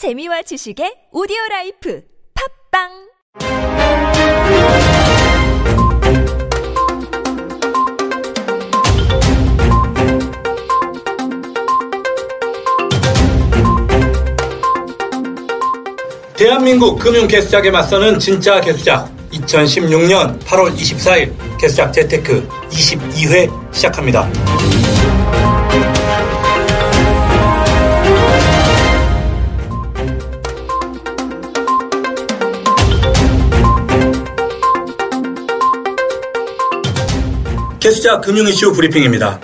재미와 지식의 오디오 라이프 팟빵 대한민국 금융 개수작에 맞서는 진짜 개수작 2016년 8월 24일 개수작 재테크 22회 시작합니다. 개수작 금융 이슈 브리핑입니다.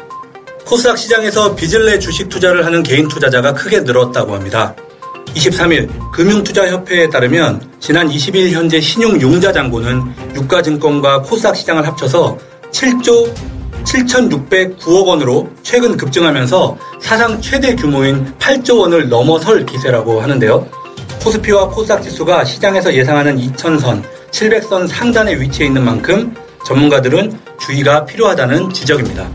코스닥 시장에서 빚을 내 주식 투자를 하는 개인 투자자가 크게 늘었다고 합니다. 23일 금융투자협회에 따르면 지난 20일 현재 신용융자 잔고는 유가증권과 코스닥 시장을 합쳐서 7조 7,609억 원으로 최근 급증하면서 사상 최대 규모인 8조 원을 넘어설 기세라고 하는데요. 코스피와 코스닥 지수가 시장에서 예상하는 2,000선, 700선 상단에 위치해 있는 만큼 전문가들은 주의가 필요하다는 지적입니다.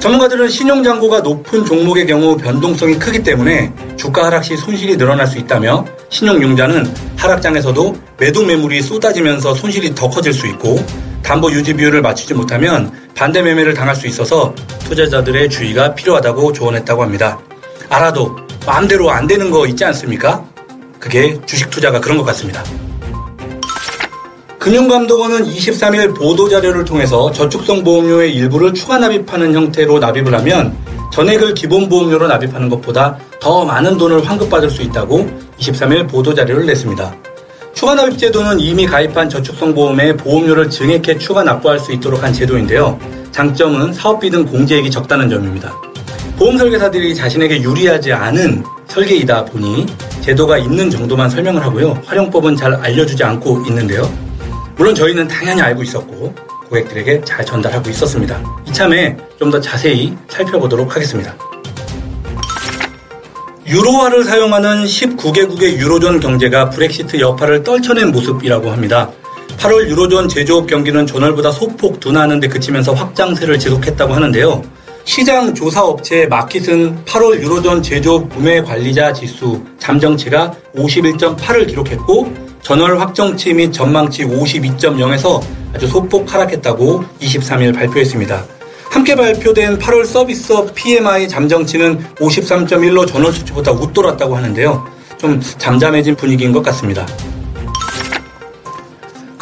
전문가들은 신용잔고가 높은 종목의 경우 변동성이 크기 때문에 주가 하락 시 손실이 늘어날 수 있다며 신용융자는 하락장에서도 매도 매물이 쏟아지면서 손실이 더 커질 수 있고 담보 유지 비율을 맞추지 못하면 반대 매매를 당할 수 있어서 투자자들의 주의가 필요하다고 조언했다고 합니다. 알아도 마음대로 안 되는 거 있지 않습니까? 그게 주식 투자가 그런 것 같습니다. 금융감독원은 23일 보도자료를 통해서 저축성 보험료의 일부를 추가 납입하는 형태로 납입을 하면 전액을 기본 보험료로 납입하는 것보다 더 많은 돈을 환급받을 수 있다고 23일 보도자료를 냈습니다. 추가 납입 제도는 이미 가입한 저축성 보험에 보험료를 증액해 추가 납부할 수 있도록 한 제도인데요. 장점은 사업비 등 공제액이 적다는 점입니다. 보험 설계사들이 자신에게 유리하지 않은 설계이다 보니 제도가 있는 정도만 설명을 하고요. 활용법은 잘 알려주지 않고 있는데요. 물론 저희는 당연히 알고 있었고 고객들에게 잘 전달하고 있었습니다. 이참에 좀 더 자세히 살펴보도록 하겠습니다. 유로화를 사용하는 19개국의 유로존 경제가 브렉시트 여파를 떨쳐낸 모습이라고 합니다. 8월 유로존 제조업 경기는 전월보다 소폭 둔화하는 데 그치면서 확장세를 지속했다고 하는데요. 시장 조사 업체 마킷은 8월 유로존 제조업 구매 관리자 지수 잠정치가 51.8을 기록했고 전월 확정치 및 전망치 52.0에서 아주 소폭 하락했다고 23일 발표했습니다. 함께 발표된 8월 서비스업 PMI 잠정치는 53.1로 전월 수치보다 웃돌았다고 하는데요. 좀 잠잠해진 분위기인 것 같습니다.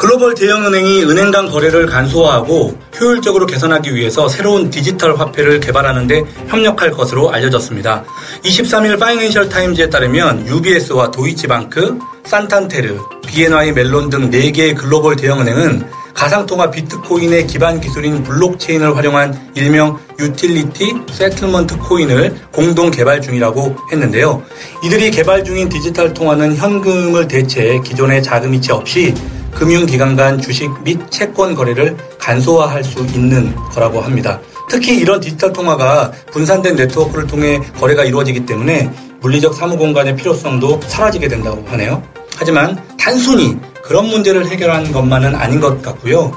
글로벌 대형은행이 은행 간 거래를 간소화하고 효율적으로 개선하기 위해서 새로운 디지털 화폐를 개발하는 데 협력할 것으로 알려졌습니다. 23일 파이낸셜 타임즈에 따르면 UBS와 도이치방크, 산탄데르, BNY 멜론 등 4개의 글로벌 대형은행은 가상통화 비트코인의 기반 기술인 블록체인을 활용한 일명 utility settlement coin을 공동 개발 중이라고 했는데요. 이들이 개발 중인 디지털 통화는 현금을 대체해 기존의 자금 이체 없이 금융기관 간 주식 및 채권 거래를 간소화할 수 있는 거라고 합니다. 특히 이런 디지털 통화가 분산된 네트워크를 통해 거래가 이루어지기 때문에 물리적 사무 공간의 필요성도 사라지게 된다고 하네요. 하지만 단순히 그런 문제를 해결한 것만은 아닌 것 같고요.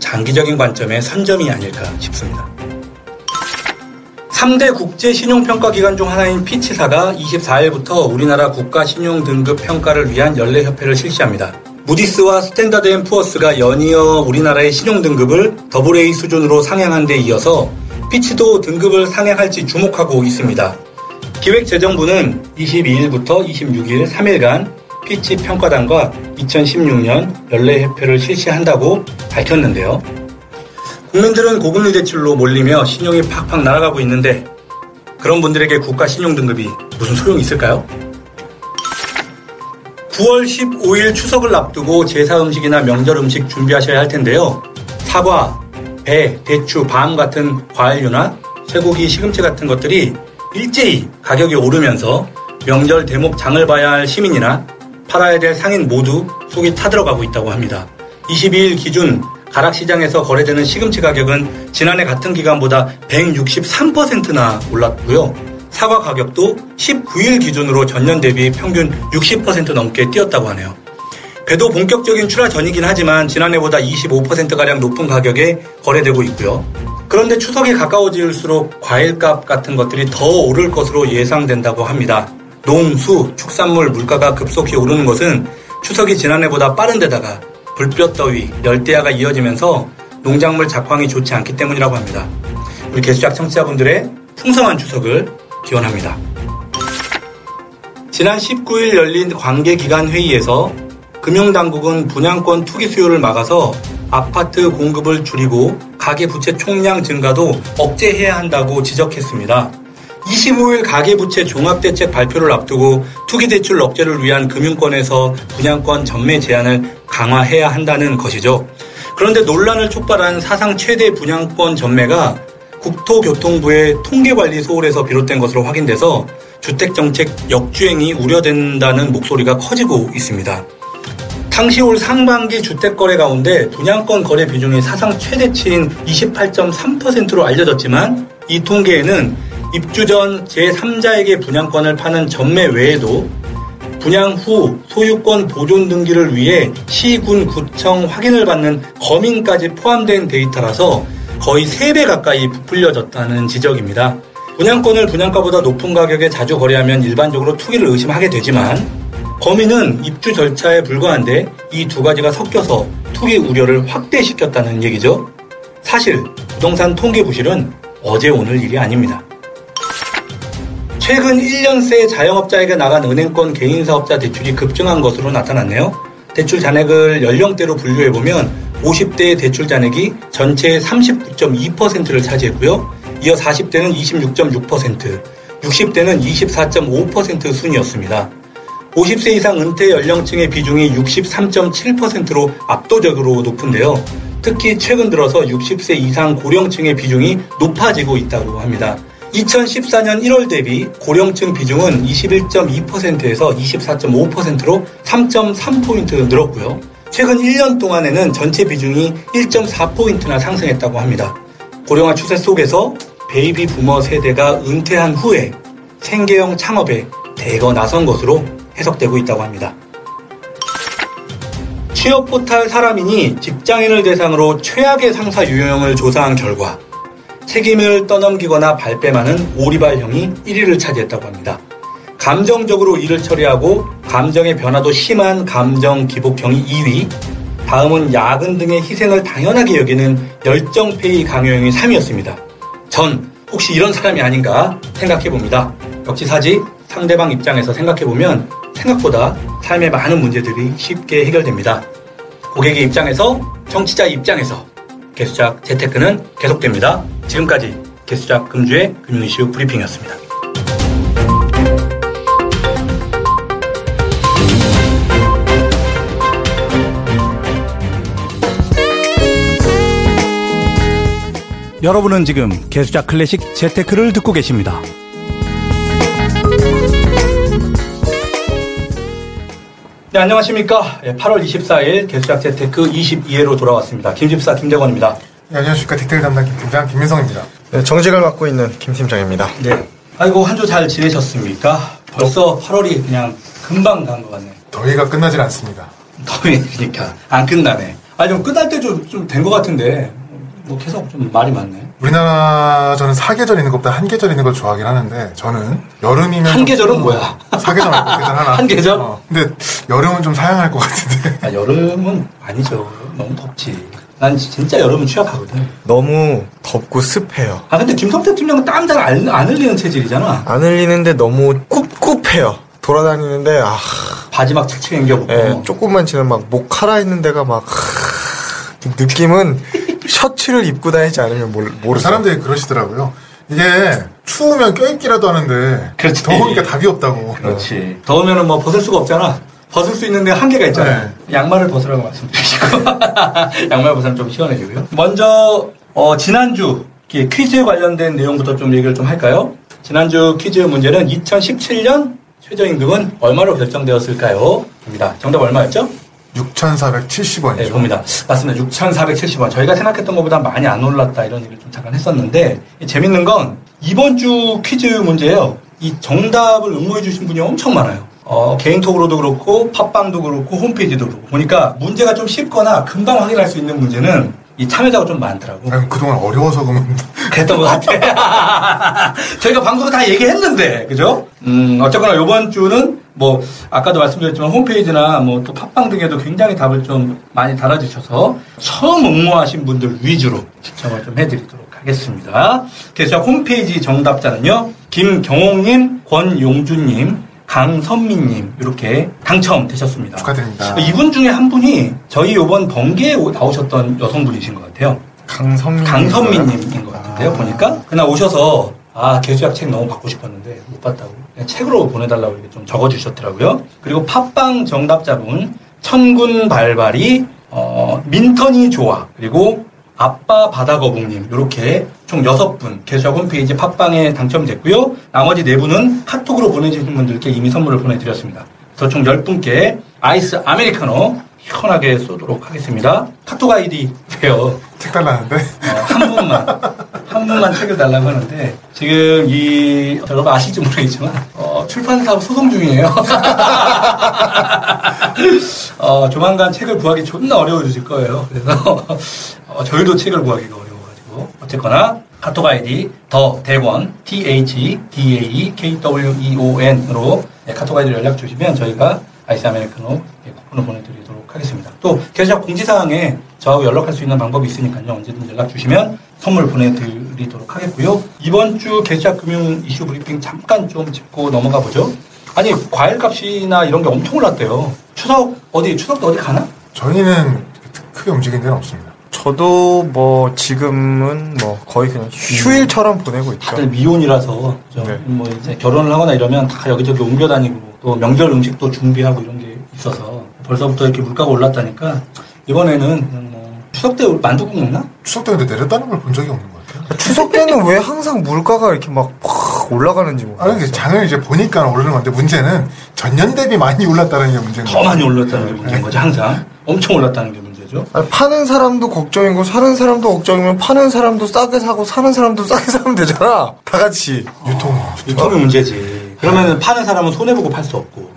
장기적인 관점의 선점이 아닐까 싶습니다. 3대 국제 신용평가 기관 중 하나인 피치사가 24일부터 우리나라 국가 신용 등급 평가를 위한 연례 협의를 실시합니다. 무디스와 스탠다드 앤 푸어스가 연이어 우리나라의 신용 등급을 double A 수준으로 상향한 데 이어서 피치도 등급을 상향할지 주목하고 있습니다. 기획재정부는 22일부터 26일 3일간 피치 평가단과 2016년 연례협회를 실시한다고 밝혔는데요. 국민들은 고금리 대출로 몰리며 신용이 팍팍 날아가고 있는데 그런 분들에게 국가 신용 등급이 무슨 소용이 있을까요? 9월 15일 추석을 앞두고 제사 음식이나 명절 음식 준비하셔야 할 텐데요. 사과, 배, 대추, 밤 같은 과일류나 쇠고기, 시금치 같은 것들이 일제히 가격이 오르면서 명절 대목 장을 봐야 할 시민이나 팔아야 될 상인 모두 속이 타들어가고 있다고 합니다. 22일 기준 가락시장에서 거래되는 시금치 가격은 지난해 같은 기간보다 163%나 올랐고요. 사과 가격도 19일 기준으로 전년 대비 평균 60% 넘게 뛰었다고 하네요. 배도 본격적인 출하 전이긴 하지만 지난해보다 25%가량 높은 가격에 거래되고 있고요. 그런데 추석이 가까워질수록 과일값 같은 것들이 더 오를 것으로 예상된다고 합니다. 농 수, 축산물 물가가 급속히 오르는 것은 추석이 지난해보다 빠른 데다가 불볕더위, 열대야가 이어지면서 농작물 작황이 좋지 않기 때문이라고 합니다. 우리 개수작 청취자분들의 풍성한 추석을 기원합니다. 지난 19일 열린 관계기관 회의에서 금융당국은 분양권 투기 수요를 막아서 아파트 공급을 줄이고 가계부채 총량 증가도 억제해야 한다고 지적했습니다. 25일 가계부채 종합대책 발표를 앞두고 투기대출 억제를 위한 금융권에서 분양권 전매 제한을 강화해야 한다는 것이죠. 그런데 논란을 촉발한 사상 최대 분양권 전매가 국토교통부의 통계관리 소홀에서 비롯된 것으로 확인돼서 주택정책 역주행이 우려된다는 목소리가 커지고 있습니다. 당초 올 상반기 주택 거래 가운데 분양권 거래 비중이 사상 최대치인 28.3%로 알려졌지만 이 통계에는 입주 전 제3자에게 분양권을 파는 전매 외에도 분양 후 소유권 보존 등기를 위해 시군 구청 확인을 받는 검인까지 포함된 데이터라서 거의 3배 가까이 부풀려졌다는 지적입니다. 분양권을 분양가보다 높은 가격에 자주 거래하면 일반적으로 투기를 의심하게 되지만 범인은 입주 절차에 불과한데 이 두 가지가 섞여서 투기 우려를 확대시켰다는 얘기죠. 사실 부동산 통계 부실은 어제 오늘 일이 아닙니다. 최근 1년 새 자영업자에게 나간 은행권 개인사업자 대출이 급증한 것으로 나타났네요. 대출 잔액을 연령대로 분류해 보면 50대의 대출 잔액이 전체의 39.2%를 차지했고요. 이어 40대는 26.6%, 60대는 24.5% 순이었습니다. 50세 이상 은퇴 연령층의 비중이 63.7%로 압도적으로 높은데요. 특히 최근 들어서 60세 이상 고령층의 비중이 높아지고 있다고 합니다. 2014년 1월 대비 고령층 비중은 21.2%에서 24.5%로 3.3포인트 늘었고요. 최근 1년 동안에는 전체 비중이 1.4포인트나 상승했다고 합니다. 고령화 추세 속에서 베이비 부머 세대가 은퇴한 후에 생계형 창업에 대거 나선 것으로 해석되고 있다고 합니다. 취업 포탈 사람인이 직장인을 대상으로 최악의 상사 유형을 조사한 결과 책임을 떠넘기거나 발뺌하는 오리발형이 1위를 차지했다고 합니다. 감정적으로 일을 처리하고 감정의 변화도 심한 감정 기복형이 2위, 다음은 야근 등의 희생을 당연하게 여기는 열정페이 강요형이 3위였습니다. 전 혹시 이런 사람이 아닌가 생각해 봅니다. 역지사지 상대방 입장에서 생각해 보면 생각보다 삶의 많은 문제들이 쉽게 해결됩니다. 고객의 입장에서 정치자 입장에서 개수작 재테크는 계속됩니다. 지금까지 개수작 금주의 금융 이슈 브리핑이었습니다. 여러분은 지금 개수작 클래식 재테크를 듣고 계십니다. 네, 안녕하십니까. 8월 24일 개수작 재테크 22회로 돌아왔습니다. 김집사 김대건입니다. 네, 안녕하십니까. 디테일 담당 김팀장 김민성입니다. 네, 정직을 맡고 있는 김 팀장입니다. 네. 아이고, 한 주 잘 지내셨습니까? 벌써 8월이 그냥 금방 간 것 같네. 더위가 끝나질 않습니다. 더위니까. 안 끝나네. 아니, 좀 끝날 때 좀, 좀 된 것 같은데, 뭐 계속 좀 말이 많네. 우리나라 저는 사계절 있는 것보다 한 계절 있는 걸 좋아하긴 하는데 저는 여름이면 한 좀- 계절은 뭐야? 사계절 말고 계절 하나 한 계절? 어, 근데 여름은 좀 사양할 것 같은데 아, 여름은 아니죠. 너무 덥지. 난 진짜 여름은 취약하거든. 너무 덥고 습해요. 아, 근데 김성태 팀장은 땀 잘 안, 안 흘리는 체질이잖아. 안 흘리는데 너무 꿉꿉해요. 돌아다니는데 아, 바지 막 칙칙 앵겨붙고. 예, 조금만 지나면 막 목 칼아 있는 데가 막 하, 느낌은 셔츠를 입고 다니지 않으면 모르, 모르 사람들이 그러시더라고요. 이게 추우면 껴입기라도 하는데 그렇지. 더우니까 답이 없다고. 그렇지. 더우면은 뭐 벗을 수가 없잖아. 벗을 수 있는데 한계가 있잖아요. 양말을 벗으라고 말씀드리시고. 양말 벗으면 좀 시원해지고요. 먼저, 어, 지난주 이렇게 퀴즈 관련된 내용부터 좀 얘기를 좀 할까요? 지난주 퀴즈 문제는 2017년 최저임금은 얼마로 결정되었을까요? 입니다. 정답 얼마였죠? 6,470원이죠. 네, 봅니다. 맞습니다. 6,470원. 저희가 생각했던 것보다 많이 안 올랐다 이런 얘기를 좀 잠깐 했었는데 재밌는 건 이번 주 퀴즈 문제예요. 이 정답을 응모해 주신 분이 엄청 많아요. 어, 개인톡으로도 그렇고 팟빵도 그렇고 홈페이지도 그렇고 보니까 문제가 좀 쉽거나 금방 확인할 수 있는 문제는 이 참여자가 좀 많더라고. 아니, 그동안 어려워서 그러면 그랬던 것 같아. 저희가 방송을 다 얘기했는데, 그죠? 음, 어쨌거나 이번 주는 뭐, 아까도 말씀드렸지만 홈페이지나 뭐 또 팟빵 등에도 굉장히 답을 좀 많이 달아주셔서 처음 응모하신 분들 위주로 추첨을 좀 해드리도록 하겠습니다. 그래서 홈페이지 정답자는요, 김경옥님, 권용주님, 강선미님, 이렇게 당첨되셨습니다. 축하드립니다. 이분 중에 한 분이 저희 이번 번개에 나오셨던 여성분이신 것 같아요. 강선민. 강선미님인 것 같은데요, 보니까. 그날 오셔서, 아, 개수약 책 너무 받고 싶었는데, 못 받다고. 그냥 책으로 보내달라고 이렇게 좀 적어주셨더라고요. 그리고 팟빵 정답자분, 천군 발발이, 어, 민턴이 좋아. 그리고 아빠 바다 거북님, 요렇게 총 여섯 분 개수약 홈페이지 팟빵에 당첨됐고요. 나머지 네 분은 카톡으로 보내주신 분들께 이미 선물을 보내드렸습니다. 그래서 총 10분께 아이스 아메리카노 시원하게 쏘도록 하겠습니다. 카톡 아이디예요. 책 달라는데 어, 한 분만 한 분만 책을 달라고 하는데 지금 이 여러분 아실지 모르겠지만 어, 출판사하고 소송 중이에요. 어, 조만간 책을 구하기 존나 어려워질 거예요. 그래서 어, 저희도 책을 구하기가 어려워가지고 어쨌거나 카톡 아이디 the 대권 T H D A K W E O N으로 네, 카톡 아이디로 연락 주시면 저희가 아이스 아메리카노 예, 쿠폰을 보내드리도록 하겠습니다. 또 계좌 공지사항에 저하고 연락할 수 있는 방법이 있으니까요. 언제든 연락 주시면 선물 보내드리도록 하겠고요. 이번 주 계좌 금융 이슈 브리핑 잠깐 좀 짚고 넘어가 보죠. 아니 과일 값이나 이런 게 엄청 올랐대요. 추석 어디 추석 때 어디 가나? 저희는 크게 움직인 데는 없습니다. 저도 뭐 지금은 뭐 거의 그냥 휴일처럼 보내고 있죠. 다들 미혼이라서 그죠? 네. 뭐 이제 결혼을 하거나 이러면 다 여기저기 옮겨 다니고 또 명절 음식도 준비하고 이런 게 있어서 벌써부터 이렇게 물가가 올랐다니까 이번에는 그냥 뭐 추석 때 만두국 먹나? 추석 때 근데 내렸다는 걸 본 적이 없는 것 같아요. 추석 때는 왜 항상 물가가 이렇게 막 팍 올라가는지 아니, 모르겠어요. 근데 장을 이제 보니까 오르는 건데 문제는 전년 대비 많이 올랐다는 게 문제인 더 거예요. 많이 올랐다는 게 문제인 거죠 항상 엄청 올랐다는 게 문제죠. 아니, 파는 사람도 걱정이고 사는 사람도 걱정이면 파는 사람도 싸게 사고 사는 사람도 싸게 사면 되잖아. 다 같이. 유통이. 유통의 문제지. 그러면 파는 사람은 손해 보고 팔 수 없고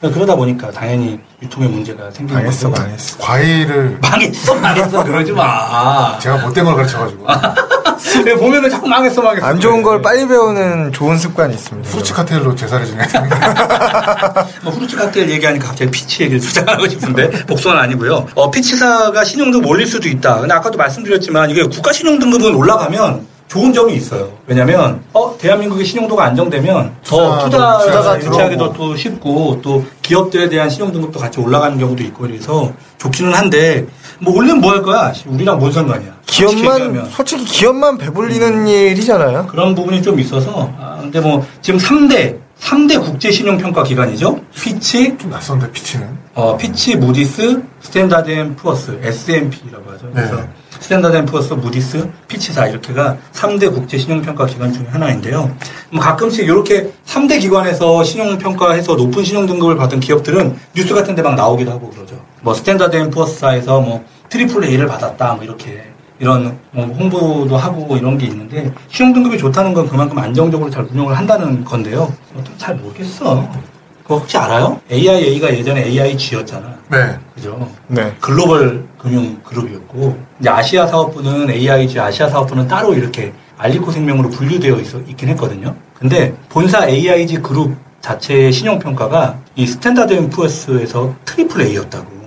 그죠? 그러다 보니까 당연히 유통의 문제가 생기는 망했어, 거고. 망했어. 과일을 망했어 망했어 그러지 마. 제가 못된 걸 가르쳐가지고 왜 보면은 자꾸 망했어 망했어. 안 좋은 걸 빨리 배우는 좋은 습관이 있습니다. 후르츠 카텔로 제사를 지내야 뭐 후르츠 칵테일 얘기하니까 갑자기 피치 얘기를 주장하고 싶은데 복수는 아니고요. 어, 피치사가 신용등급 올릴 수도 있다. 근데 아까도 말씀드렸지만 이게 국가 신용등급은 올라가면 좋은 점이 있어요. 왜냐면 어 대한민국의 신용도가 안정되면 더 투자도, 투자가 투자가 유치하기도. 또 쉽고 또 기업들에 대한 신용등급도 같이 올라가는 경우도 있고 그래서 좋기는 한데 뭐 올리면 뭐할 거야? 우리랑 뭔 상관이야? 기업만. 솔직히 기업만 배불리는 일이잖아요. 그런 부분이 좀 있어서 아, 근데 뭐 지금 3대 3대 국제 신용 평가 기관이죠. 피치, 좀 낯선데 피치는 어, 피치, 무디스, 스탠다드 앤 푸어스, S&P라고 하죠. 그래서 네. 스탠다드 앤 푸어스, 무디스, 피치사 이렇게가 3대 국제 신용평가 기관 중에 하나인데요. 뭐 가끔씩 이렇게 3대 기관에서 신용평가해서 높은 신용등급을 받은 기업들은 뉴스 같은 데 막 나오기도 하고 그러죠. 뭐 스탠다드 앤 푸어스사에서 뭐 triple A를 받았다 뭐 이렇게 이런 뭐 홍보도 하고 이런 게 있는데 신용등급이 좋다는 건 그만큼 안정적으로 잘 운영을 한다는 건데요. 좀잘 모르겠어. 그거 혹시 알아요? AIA가 예전에 AIG였잖아. 네 그죠? 네. 글로벌 금융 그룹이었고 이제 아시아 사업부는 AIG 아시아 사업부는 따로 이렇게 알리코 생명으로 분류되어 있어, 있긴 했거든요. 근데 본사 AIG 그룹 자체의 신용 평가가 이 스탠다드 앤 푸어스에서 triple A였다고.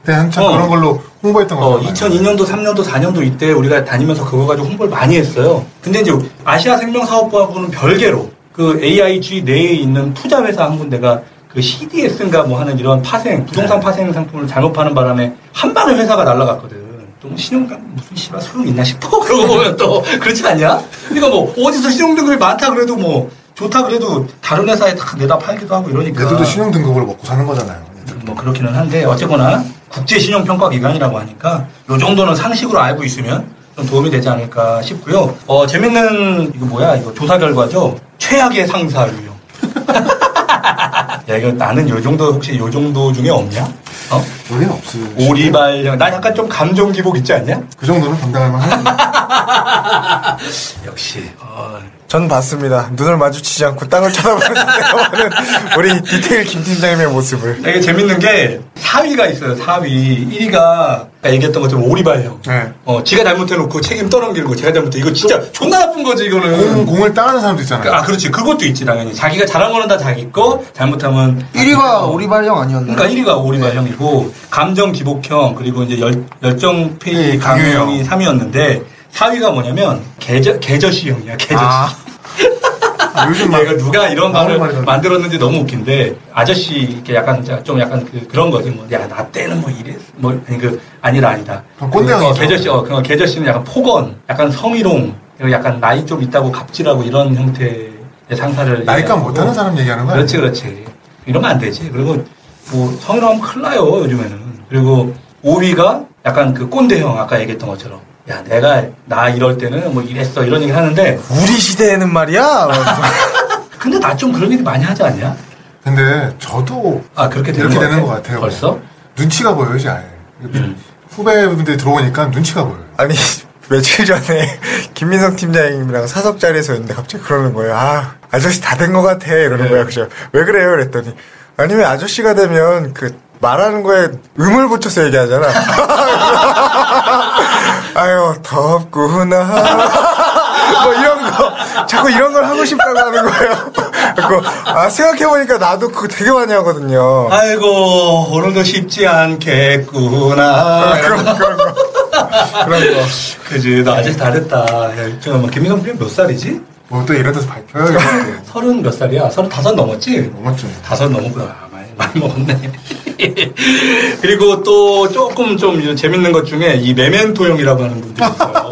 그때 한참 어. 그런 걸로 홍보했던 어, 거죠 2002년도, 3년도, 4년도 이때 우리가 다니면서 그거 가지고 홍보를 많이 했어요. 근데 이제 아시아 생명사업부하고는 별개로 그 AIG 내에 있는 투자 회사 한 군데가 그 CDS인가 뭐 하는 이런 파생, 부동산 네. 파생 상품을 잘못 파는 바람에 한 방에 회사가 날라갔거든. 또 신용감 무슨 씨발 소용 있나 싶어. 그러고 보면 또 그렇지 않냐? 그러니까 뭐 어디서 신용등급이 많다 그래도 뭐 좋다 그래도 다른 회사에 다 내다 팔기도 하고 이러니까. 얘들도 신용 등급을 먹고 사는 거잖아요. 뭐 그렇기는 한데 어쨌거나 국제 신용 평가 기관이라고 하니까 요 정도는 상식으로 알고 있으면 좀 도움이 되지 않을까 싶고요. 어 재밌는 이거 뭐야 이거 조사 결과죠. 최악의 상사 유형. 야 이거 나는 요 정도 혹시 요 정도 중에 없냐? 어? 우리는 없어요 오리발령 난 약간 좀 감정 기복 있지 않냐? 그 정도는 감당할 만하죠 역시 어, 전 봤습니다. 눈을 마주치지 않고 땅을 쳐다보는 우리 디테일 김 팀장님의 모습을. 되게 재밌는 게 4위가 있어요. 4위. 1위가 아까 얘기했던 것처럼 오리발형. 네. 어, 지가 잘못해놓고 책임 떠넘기는 거. 제가 잘못해. 이거 진짜 존나 나쁜 거지 이거는. 공, 공을 따는 사람도 있잖아요. 아 그렇지. 그것도 있지 당연히. 자기가 잘한 거는 다 자기 거. 잘못하면 1위가 오리발형 아니었나요? 그러니까 1위가 오리발형이고 감정 기복형 그리고 이제 열, 열정 페이 네, 강형이 강요형. 3위였는데 4위가 뭐냐면 개저 개저씨형이야. 개저씨. 아. 아, 요즘 막 얘가 누가 이런 말을 말이잖아. 만들었는지 너무 웃긴데 아저씨 이렇게 약간 좀 약간 그, 그런 거지 뭐야나 때는 뭐 이래 뭐 아니 그 아니다 아니다 꼰대형이죠. 어, 개저씨 어그 개저씨는 약간 폭언 약간 성희롱 그리고 약간 나이 좀 있다고 갑질하고 이런 형태의 상사를 얘기하고. 못하는 사람 얘기하는 거야. 그렇지 그렇지 이러면 안 되지 그리고 뭐 성희롱하면 큰일 나요 요즘에는 그리고 5위가 약간 그 꼰대형 아까 얘기했던 것처럼 야 내가 나 이럴 때는 뭐 이랬어 이런 얘기 하는데 우리 시대에는 말이야. 근데 나 좀 그런 얘기 많이 하지 않냐? 근데 저도 아 그렇게 되는 이렇게 것 되는 같아? 것 같아요. 벌써? 눈치가 보여요, 이제 아예. 음. 후배분들이 들어오니까 눈치가 보여요. 아니 며칠 전에 김민성 팀장님이랑 사석 자리에서 있는데 갑자기 그러는 거예요. 아 아저씨 다 된 것 같아 이러는 네. 거야. 그죠? 왜 그래요? 그랬더니 아니 왜 아저씨가 되면 그 말하는 거에 음을 붙여서 얘기하잖아. 아유 덥구나. 뭐 이런 거 자꾸 이런 걸 하고 싶다고 하는 거예요. 그래서 아 생각해 보니까 나도 그거 되게 많이 하거든요. 아이고 오늘도 쉽지 않겠구나 아, 그런 그런 거 그런 거. 그지 너 아직 다 됐다 야, 잠깐만 김민성 몇 살이지? 뭐 또 이런 데서 이렇게. 서른 몇 살이야? 서른 다섯 넘었지? 넘었죠. 다섯 넘었구나 아, 많이, 많이 먹었네 그리고 또 조금 좀 재밌는 것 중에 이 메멘토 형이라고 하는 분들이 있어요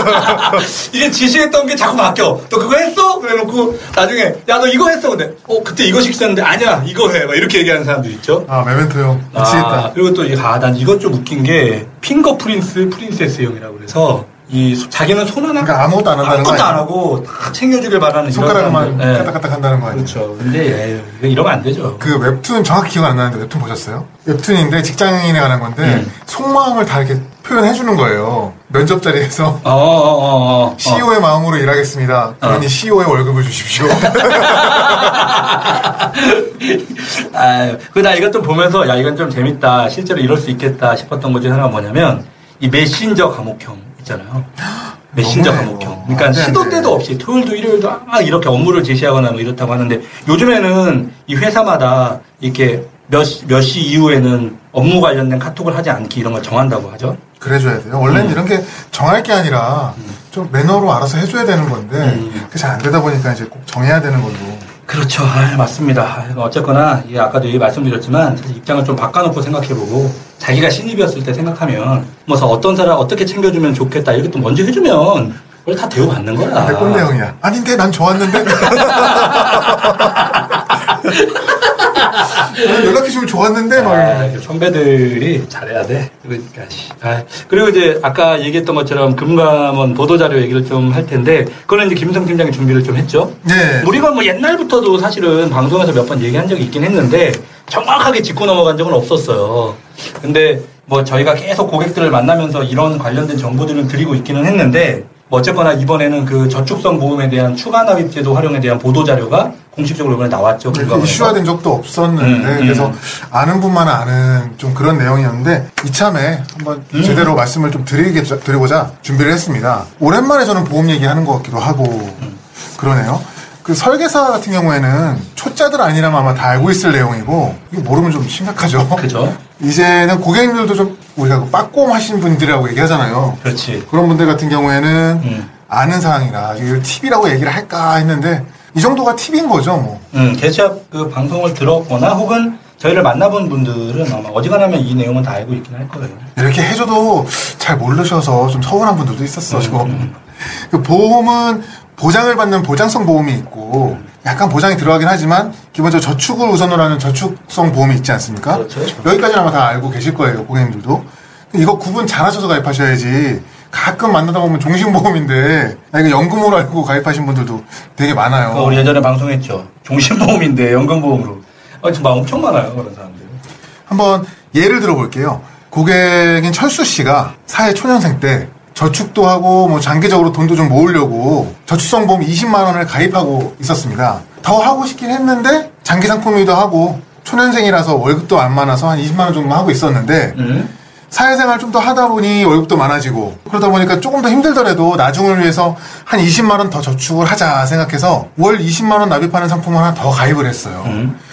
이게 지시했던 게 자꾸 바뀌어 너 그거 했어? 그래놓고 나중에 야 너 이거 했어 근데 어 그때 이거 시켰는데 아니야 이거 해 막 이렇게 얘기하는 사람들 있죠 아, 메멘토 형. 아, 미치겠다. 그리고 또, 이- 아, 난 이것 좀 웃긴 게, finger prince, princess 형이라고 그래서, 이, 소- 자기는 손 하나. 그러니까 아무것도 안 한다는 거 아무것도 안? 하고, 다 챙겨주길 바라는 손가락만 사람들. 예. 까딱까딱 한다는 거 아니에요? 그렇죠. 근데, 예, 이거 이러면 안 되죠. 그 웹툰 정확히 기억 안 나는데 웹툰 보셨어요? 웹툰인데 직장인에 관한 건데 음. 속마음을 다 이렇게 표현해 주는 거예요. 면접 자리에서 어, 어, 어, 어. CEO의 마음으로 일하겠습니다. 그러니 어. CEO의 월급을 주십시오. 아, 그나 이것 좀 보면서, 야, 이건 좀 재밌다. 실제로 이럴 수 있겠다 싶었던 것 중에 하나가 뭐냐면, 이 메신저 감옥형 있잖아요. 메신저 감옥형. 그러니까 안 돼, 안 시도 돼. 때도 없이 토요일도 일요일도 아 이렇게 업무를 제시하거나 뭐 이렇다고 하는데 요즘에는 이 회사마다 이렇게 몇, 시- 몇 시 이후에는 업무 관련된 카톡을 하지 않기 이런 걸 정한다고 하죠. 그래줘야 돼요. 원래는 음. 이런 게 정할 게 아니라 좀 매너로 알아서 해줘야 되는 건데 음. 그게 잘 안 되다 보니까 이제 꼭 정해야 되는 걸로. 그렇죠. 아, 맞습니다. 아, 어쨌거나 이게 아까도 말씀드렸지만 사실 입장을 좀 바꿔놓고 생각해보고 자기가 신입이었을 때 생각하면 뭐서 어떤 사람 어떻게 챙겨주면 좋겠다 이렇게 또 먼저 해주면 원래 다 대우받는 거야. 내 꼰대 형이야. 아닌데 난 좋았는데. 난 연락해주면 좋았는데 막 아, 선배들이 잘해야 돼. 그러니까. 씨. 아, 그리고 이제 아까 얘기했던 것처럼 금감원 보도자료 얘기를 좀 할 텐데, 그거는 이제 김성 팀장이 준비를 좀 했죠. 네. 우리가 뭐 옛날부터도 사실은 방송에서 몇 번 얘기한 적이 있긴 했는데, 정확하게 짚고 넘어간 적은 없었어요. 근데 뭐 저희가 계속 고객들을 만나면서 이런 관련된 정보들을 드리고 있기는 했는데, 뭐 어쨌거나 이번에는 그 저축성 보험에 대한 추가 납입 제도 활용에 대한 보도 자료가 공식적으로 이번에 나왔죠. 금감원에서. 이슈화된 적도 없었는데 음, 음. 그래서 아는 분만 아는 좀 그런 내용이었는데 이참에 한번 음. 제대로 말씀을 좀 드리게, 드리고자 준비를 했습니다. 오랜만에 저는 보험 얘기하는 것 같기도 하고 음. 그러네요. 그 설계사 같은 경우에는 초짜들 아니라면 아마 다 알고 있을 내용이고 이거 모르면 좀 심각하죠. 그죠? 이제는 고객님들도 좀 우리가 그 빠꼼 하신 분들이라고 얘기하잖아요. 그렇지. 그런 분들 같은 경우에는 음. 아는 사항이라 이걸 팁이라고 얘기를 할까 했는데 이 정도가 팁인 거죠, 뭐. 음, 개취합 그 방송을 들었거나 혹은 저희를 만나본 분들은 아마 어지간하면 이 내용은 다 알고 있긴 할 거예요. 이렇게 해줘도 잘 모르셔서 좀 서운한 분들도 있었어, 지금. 그 보험은 보장을 받는 보장성 보험이 있고, 약간 보장이 들어가긴 하지만, 기본적으로 저축을 우선으로 하는 저축성 보험이 있지 않습니까? 그렇죠. 여기까지는 아마 다 알고 계실 거예요, 고객님들도. 이거 구분 잘 하셔서 가입하셔야지. 가끔 만나다 보면 종신보험인데, 나 이거 연금으로 알고 가입하신 분들도 되게 많아요. 우리 예전에 방송했죠. 종신보험인데 연금보험으로. 아, 정말 엄청 많아요, 그런 사람들. 한번 예를 들어볼게요. 고객인 철수 씨가 사회 초년생 때 저축도 하고 뭐 장기적으로 돈도 좀 모으려고 저축성 보험 20만 원을 가입하고 있었습니다. 더 하고 싶긴 했는데 장기 상품이기도 하고 초년생이라서 월급도 안 많아서 한 20만 원 정도 하고 있었는데 음. 사회생활 좀 더 하다 보니 월급도 많아지고 그러다 보니까 조금 더 힘들더라도 나중을 위해서 한 20만 원 더 저축을 하자 생각해서 월 20만 원 납입하는 상품 하나 더 가입을 했어요.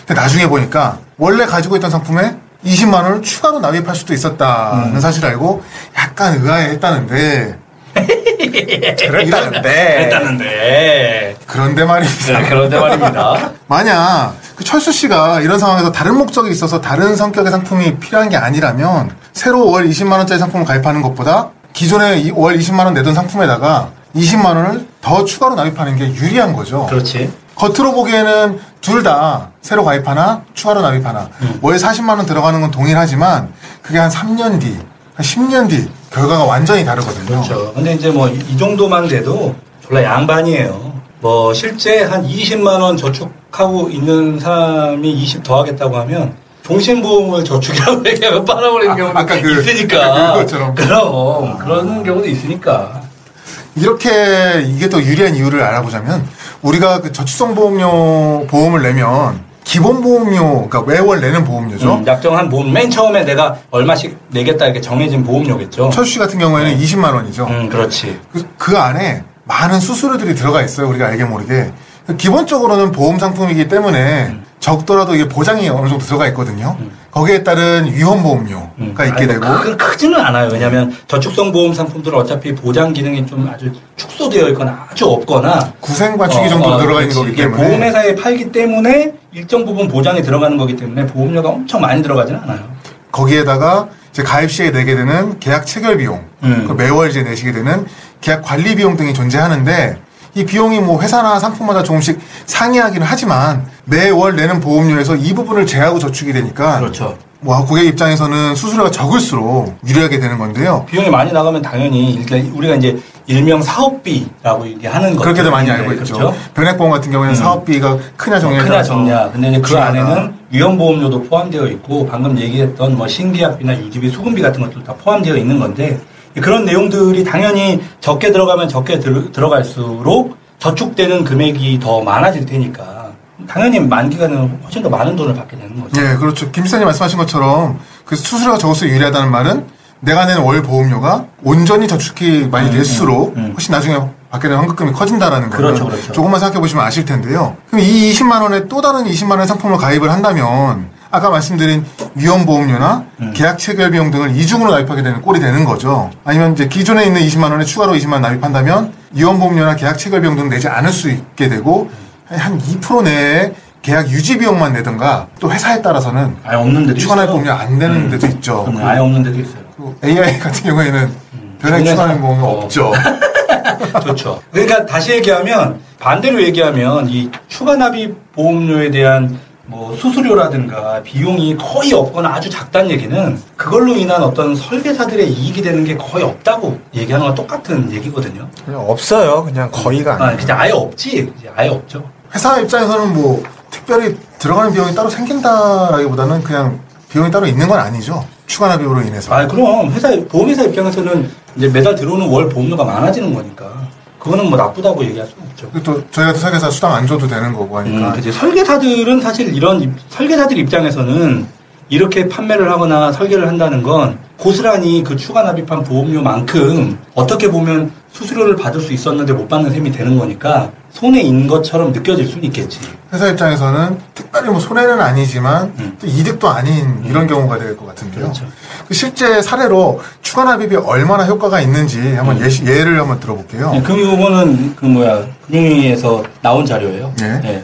근데 나중에 보니까 원래 가지고 있던 상품에 20만 원을 추가로 납입할 수도 있었다는 사실을 알고 약간 의아해했다는데 그랬다는데. 했다는데. 그런데 말입니다. 네, 그런데 말입니다. 만약 그 철수 씨가 이런 상황에서 다른 목적이 있어서 다른 성격의 상품이 필요한 게 아니라면 새로 월 20만 원짜리 상품을 가입하는 것보다 기존에 이- 월 20만 원 내던 상품에다가 20만 원을 더 추가로 납입하는 게 유리한 거죠. 그렇지. 겉으로 보기에는 둘 다 새로 가입하나 추가로 납입하나 음. 월 40만 원 들어가는 건 동일하지만 그게 한 3년 뒤, 한 10년 뒤 결과가 완전히 다르거든요. 그렇죠. 근데 이제 뭐 이 정도만 돼도 졸라 양반이에요. 뭐 실제 한 20만 원 저축하고 있는 사람이 20 더하겠다고 하면 종신보험을 저축이라고 얘기하면 빨아버리는 경우도 아까 그- 있으니까. 아까 그것처럼. 그럼 그런 경우도 있으니까. 이렇게 이게 더 유리한 이유를 알아보자면 우리가 그 저축성 보험료 보험을 내면 기본 보험료 그러니까 매월 내는 보험료죠. 음, 약정한 보험 맨 처음에 내가 얼마씩 내겠다 이렇게 정해진 보험료겠죠. 철수 씨 같은 경우에는 20만 원이죠. 음, 그렇지. 그, 그 안에 많은 수수료들이 들어가 있어요. 우리가 알게 모르게. 기본적으로는 보험 상품이기 때문에 적더라도 이게 보장이 어느 정도 들어가 있거든요. 거기에 따른 위험 보험료가 음. 있게 아니, 되고 뭐 크, 크지는 않아요. 왜냐하면 저축성 보험 상품들은 어차피 보장 기능이 좀 아주 축소되어 있거나 아주 없거나 구생 맞추기 정도로 들어가 있는. 거기 때문에 보험회사에 팔기 때문에 일정 부분 보장이 들어가는 거기 때문에 보험료가 엄청 많이 들어가지는 않아요. 거기에다가 이제 가입 시에 내게 되는 계약 체결 비용, 음. 그 매월 이제 내시게 되는 계약 관리 비용 등이 존재하는데 이 비용이 뭐 회사나 상품마다 조금씩 상이하기는 하지만 매월 내는 보험료에서 이 부분을 제하고 저축이 되니까 그렇죠. 뭐 고객 입장에서는 수수료가 적을수록 유리하게 되는 건데요. 비용이 많이 나가면 당연히 일단 우리가 이제 일명 사업비라고 얘기하는 거 그렇게도 많이 알고 있죠. 그렇죠? 변액보험 같은 경우에는 사업비가 크냐 적냐 크냐 적냐. 근데 이제 그. 안에는 위험보험료도 포함되어 있고 방금 얘기했던 뭐 신계약비나 유지비, 수금비 같은 것도 다 포함되어 있는 건데 그런 내용들이 당연히 적게 들어가면 적게 들, 들어갈수록 저축되는 금액이 더 많아질 테니까 당연히 만기간은 훨씬 더 많은 돈을 받게 되는 거죠. 예, 그렇죠. 김 기사님 말씀하신 것처럼 그 수수료가 적을수록 유리하다는 말은 내가 내는 월 보험료가 온전히 저축이 많이 될수록 음, 음. 훨씬 나중에 받게 되는 환급금이 커진다라는 거를 그렇죠, 그렇죠. 조금만 생각해 보시면 아실 텐데요. 그럼 이 20만 원에 또 다른 20만 원의 상품을 가입을 한다면 아까 말씀드린 위험 보험료나 음. 계약 체결 비용 등을 이중으로 납입하게 되는 꼴이 되는 거죠. 아니면 이제 기존에 있는 20만 원에 추가로 20만 원 납입한다면 위험 보험료나 계약 체결 비용 등을 내지 않을 수 있게 되고 한 2% 내에 계약 유지 비용만 내든가 또 회사에 따라서는 아예 없는 데도 추가 납입 있어요. 보험료 안 되는 데도 있죠. 음, 아예 없는 데도 있어요. 그리고 AI 같은 경우에는 변액 분해서- 추가 납입 보험이 어. 없죠. 좋죠. 그러니까 다시 얘기하면 반대로 얘기하면 이 추가 납입 보험료에 대한 뭐 수수료라든가 비용이 거의 없거나 아주 작다는 얘기는 그걸로 인한 어떤 설계사들의 이익이 되는 게 거의 없다고 얘기하는 건 똑같은 얘기거든요. 그냥 없어요. 그냥 거의가 아, 아니에요. 그냥 아예 없지. 이제 아예 없죠. 회사 입장에서는 뭐 특별히 들어가는 비용이 따로 생긴다라기보다는 그냥 비용이 따로 있는 건 아니죠. 추가 납입으로 인해서. 아, 그럼 회사 보험회사 입장에서는 이제 매달 들어오는 월 보험료가 많아지는 거니까 그거는 뭐 나쁘다고 얘기할 수는 없죠. 또 저희 같은 설계사 수당 안 줘도 되는 거고 하니까 음, 그치. 설계사들은 사실 이런 입- 설계사들 입장에서는 이렇게 판매를 하거나 설계를 한다는 건 고스란히 그 추가 납입한 보험료만큼 어떻게 보면 수수료를 받을 수 있었는데 못 받는 셈이 되는 거니까 손해인 것처럼 느껴질 수는 있겠지. 회사 입장에서는 특별히 뭐 손해는 아니지만 음. 또 이득도 아닌 이런 경우가 될 것 같은데요. 그렇죠. 그 실제 사례로 추가 납입이 얼마나 효과가 있는지 한번 음. 예시, 예를 한번 들어볼게요. 네, 그 요거는 그 뭐야 금융위에서 나온 자료예요. 네. 네.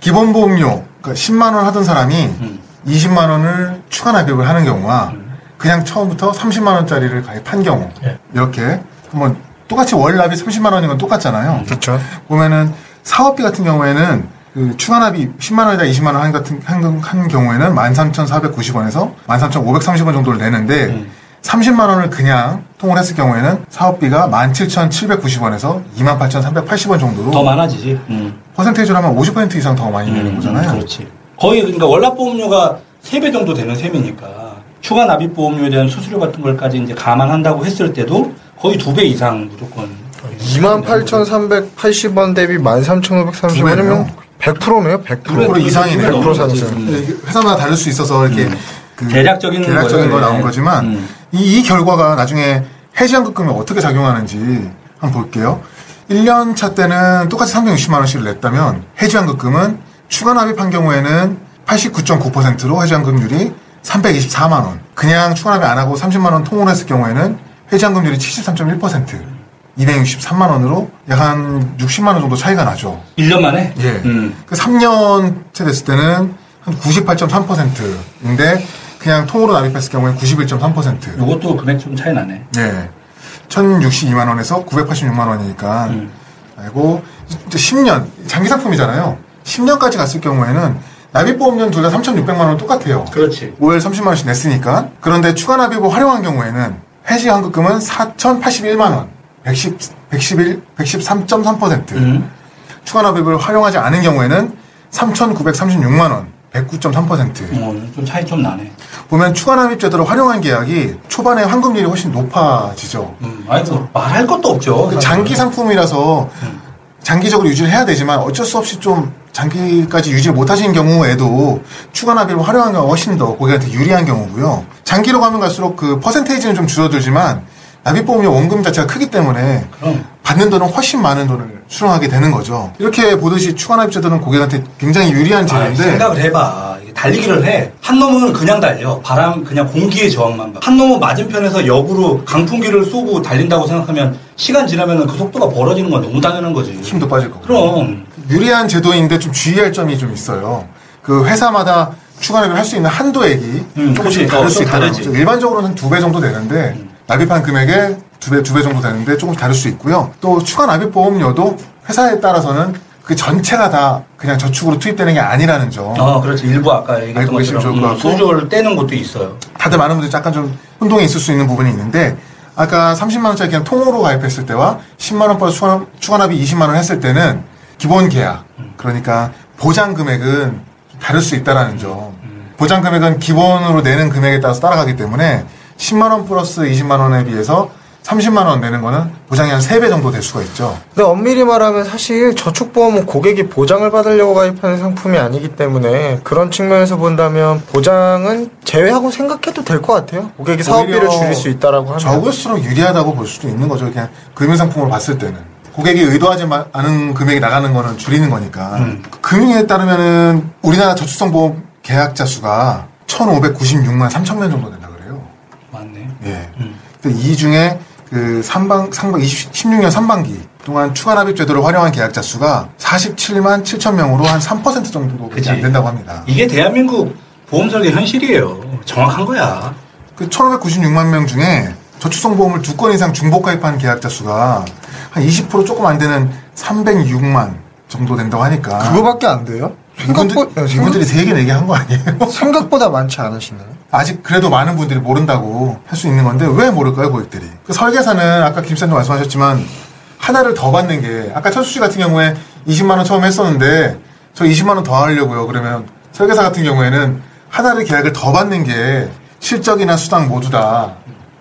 기본 보험료 그러니까 10만 원 하던 사람이 음. 20만 원을 추가 납입을 하는 경우와 그냥 처음부터 30만 원짜리를 가입한 경우 네. 이렇게 한번 똑같이 월 납입 30만 원인 건 똑같잖아요. 그렇죠. 보면은 사업비 같은 경우에는 그 추가 납입 10만 원에다 20만 원 한 같은 한, 한 경우에는 13,490원에서 13,530원 정도를 내는데 음. 30만 원을 그냥 통을 했을 경우에는 사업비가 17,790원에서 28,380원 정도로 더 많아지지. 음. 퍼센테이지로 하면 50% 이상 더 많이 내는 음, 거잖아요. 그렇지. 거의 그러니까 월납보험료가 3배 정도 되는 셈이니까 추가 납입보험료에 대한 수수료 같은 걸까지 이제 감안한다고 했을 때도 거의 두 배 이상 무조건. 28,380원 대비 13,530원이면 100%네요, 100%. 100% 이상이네요. 100% 상승. 회사마다 다를 수 있어서 이렇게 그 대략적인 대략적인 거. 나온 네. 거지만 음. 이, 이 결과가 나중에 해지환급금이 어떻게 작용하는지 한번 볼게요. 1년 차 때는 똑같이 360만 원씩을 냈다면 해지환급금은 추가 납입한 경우에는 89.9%로 해지환급률이 324만 원. 그냥 추가 납입 안 하고 30만 원 통으로 했을 경우에는 해지환급률이 73.1%. 263만 원으로 약 한 60만 원 정도 차이가 나죠. 1년 만에? 예. 음. 그 3년째 됐을 때는 한 98.3%인데 그냥 통으로 납입했을 경우에 91.3%. 요것도 금액 좀 차이 나네. 예. 1062만 원에서 986만 원이니까. 음. 그리고 이제 10년 장기 상품이잖아요. 10년까지 갔을 경우에는 납입보험료는 둘 다 3,600만 원 똑같아요. 그렇지. 월 30만 원씩 냈으니까. 그런데 추가 납입을 활용한 경우에는 해지 환급금은 4,081만 원. 110, 111, 113.3%. 음. 추가 납입을 활용하지 않은 경우에는 3,936만 원, 109.3%. 어, 좀 차이 좀 나네. 보면 추가 납입 제도를 활용한 계약이 초반에 환급률이 훨씬 높아지죠. 음. 아니, 그 말할 것도 없죠. 그 장기 상품이라서 장기적으로 유지를 해야 되지만 어쩔 수 없이 좀 장기까지 유지를 못 하시는 경우에도 추가 납입을 활용한 경우가 훨씬 더 고객한테 유리한 경우고요. 장기로 가면 갈수록 그 퍼센테이지는 좀 줄어들지만 납입보험료 원금 자체가 크기 때문에 그럼. 받는 돈은 훨씬 많은 돈을 수령하게 되는 거죠. 이렇게 보듯이 추가 납입 제도는 고객한테 굉장히 유리한 아니, 제도인데 생각을 해봐. 달리기를 해. 한 놈은 그냥 달려. 바람, 그냥 공기의 저항만 봐. 한 놈은 맞은편에서 역으로 강풍기를 쏘고 달린다고 생각하면 시간 지나면 그 속도가 벌어지는 건 너무 당연한 거지. 힘도 빠질 거고. 그럼. 유리한 제도인데 좀 주의할 점이 좀 있어요. 그 회사마다 추가 납입을 할수 있는 한도액이 음, 조금씩 그치. 다를 어, 수좀 있다는. 거죠. 일반적으로는 두 배 정도 되는데 납입한 금액의 두 배, 두 배 정도 되는데 조금 다를 수 있고요. 또 추가 납입 보험료도 회사에 따라서는 그 전체가 다 그냥 저축으로 투입되는 게 아니라는 점. 어, 그렇지. 일부 아까 얘기했던 것처럼 좋을 것 음, 같고. 수조를 떼는 것도 있어요. 다들 많은 분들이 약간 좀 혼동이 있을 수 있는 부분이 있는데 아까 30만 원짜리 그냥 통으로 가입했을 때와 10만 원 플러스 추가, 추가 납입 20만 원 했을 때는 기본 계약 그러니까 보장 금액은 다를 수 있다라는 점. 보장 금액은 기본으로 내는 금액에 따라서 따라가기 때문에 10만 원 플러스 20만 원에 비해서 30만 원 내는 거는 보장이 한 3배 정도 될 수가 있죠. 근데 엄밀히 말하면 사실 저축보험은 고객이 보장을 받으려고 가입하는 상품이 아니기 때문에 그런 측면에서 본다면 보장은 제외하고 생각해도 될 것 같아요. 고객이 사업비를 줄일 수 있다라고 하면. 적을수록 유리하다고 볼 수도 있는 거죠. 그냥 금융상품으로 봤을 때는. 고객이 의도하지 마- 않은 금액이 나가는 거는 줄이는 거니까. 음. 금융에 따르면은 우리나라 저축성 보험 계약자 수가 1,596만 3천 명 정도 된다 그래요. 맞네. 예. 음. 근데 이 중에 그 3방, 상방, 20, 16년 3반기 동안 추가 납입 제도를 활용한 계약자 수가 47만 7천 명으로 한 3% 정도밖에 그치. 안 된다고 합니다. 이게 대한민국 보험 설계 현실이에요. 정확한 거야. 그 1,596만 명 중에 저축성 보험을 두 건 이상 중복 가입한 계약자 수가 한 20% 조금 안 되는 306만 정도 된다고 하니까 그거밖에 안 돼요? 이분들, 생각보, 이분들이 세 개, 네개한거 아니에요? 생각보다 많지 않으시나요? 아직 그래도 많은 분들이 모른다고 할 수 있는 건데 왜 모를까요, 고객들이? 그 설계사는 아까 김쌤도 말씀하셨지만 하나를 더 받는 게 아까 철수 씨 같은 경우에 20만 원 처음 했었는데 저 20만 원 더 하려고요. 그러면 설계사 같은 경우에는 하나를 계약을 더 받는 게 실적이나 수당 모두 다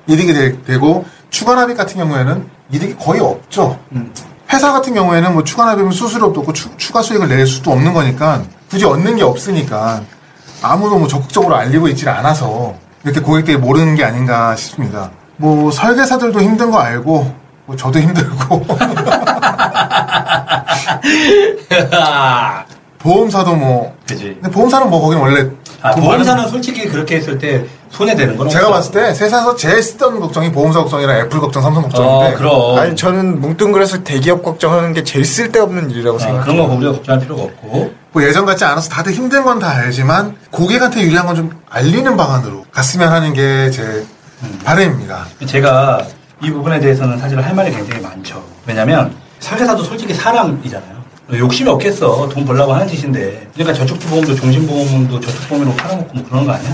이득이 되- 되고 추가 납입 같은 경우에는 이득이 거의 없죠. 회사 같은 경우에는 뭐 추가 납입은 수수료도 없고 추, 추가 수익을 낼 수도 없는 거니까 굳이 얻는 게 없으니까 아무도 뭐 적극적으로 알리고 있질 않아서 이렇게 고객들이 모르는 게 아닌가 싶습니다. 뭐 설계사들도 힘든 거 알고 뭐 저도 힘들고 보험사도 뭐 그지. 근데 보험사는 뭐 거기는 원래 아, 돈 보험사는 많은- 솔직히 그렇게 했을 때 손해되는 건 제가. 봤을 때 세상에서 제일 쓰던 걱정이 보험사 걱정이랑 애플 걱정, 삼성 걱정인데 어, 그럼. 아니 저는 뭉뚱그려서 대기업 걱정하는 게 제일 쓸데없는 일이라고 아, 생각해요. 그런 거 우리가 걱정할 필요가 없고. 뭐 예전 같지 않아서 다들 힘든 건 다 알지만 고객한테 유리한 건 좀 알리는 방안으로 갔으면 하는 게제 바람입니다. 제가 이 부분에 대해서는 사실 할 말이 굉장히 많죠. 왜냐면 설계사도 솔직히 사람이잖아요. 욕심이 없겠어. 돈 벌라고 하는 짓인데. 그러니까 저축보험도 종신보험도 저축보험으로 팔아먹고 뭐 그런 거 아니야?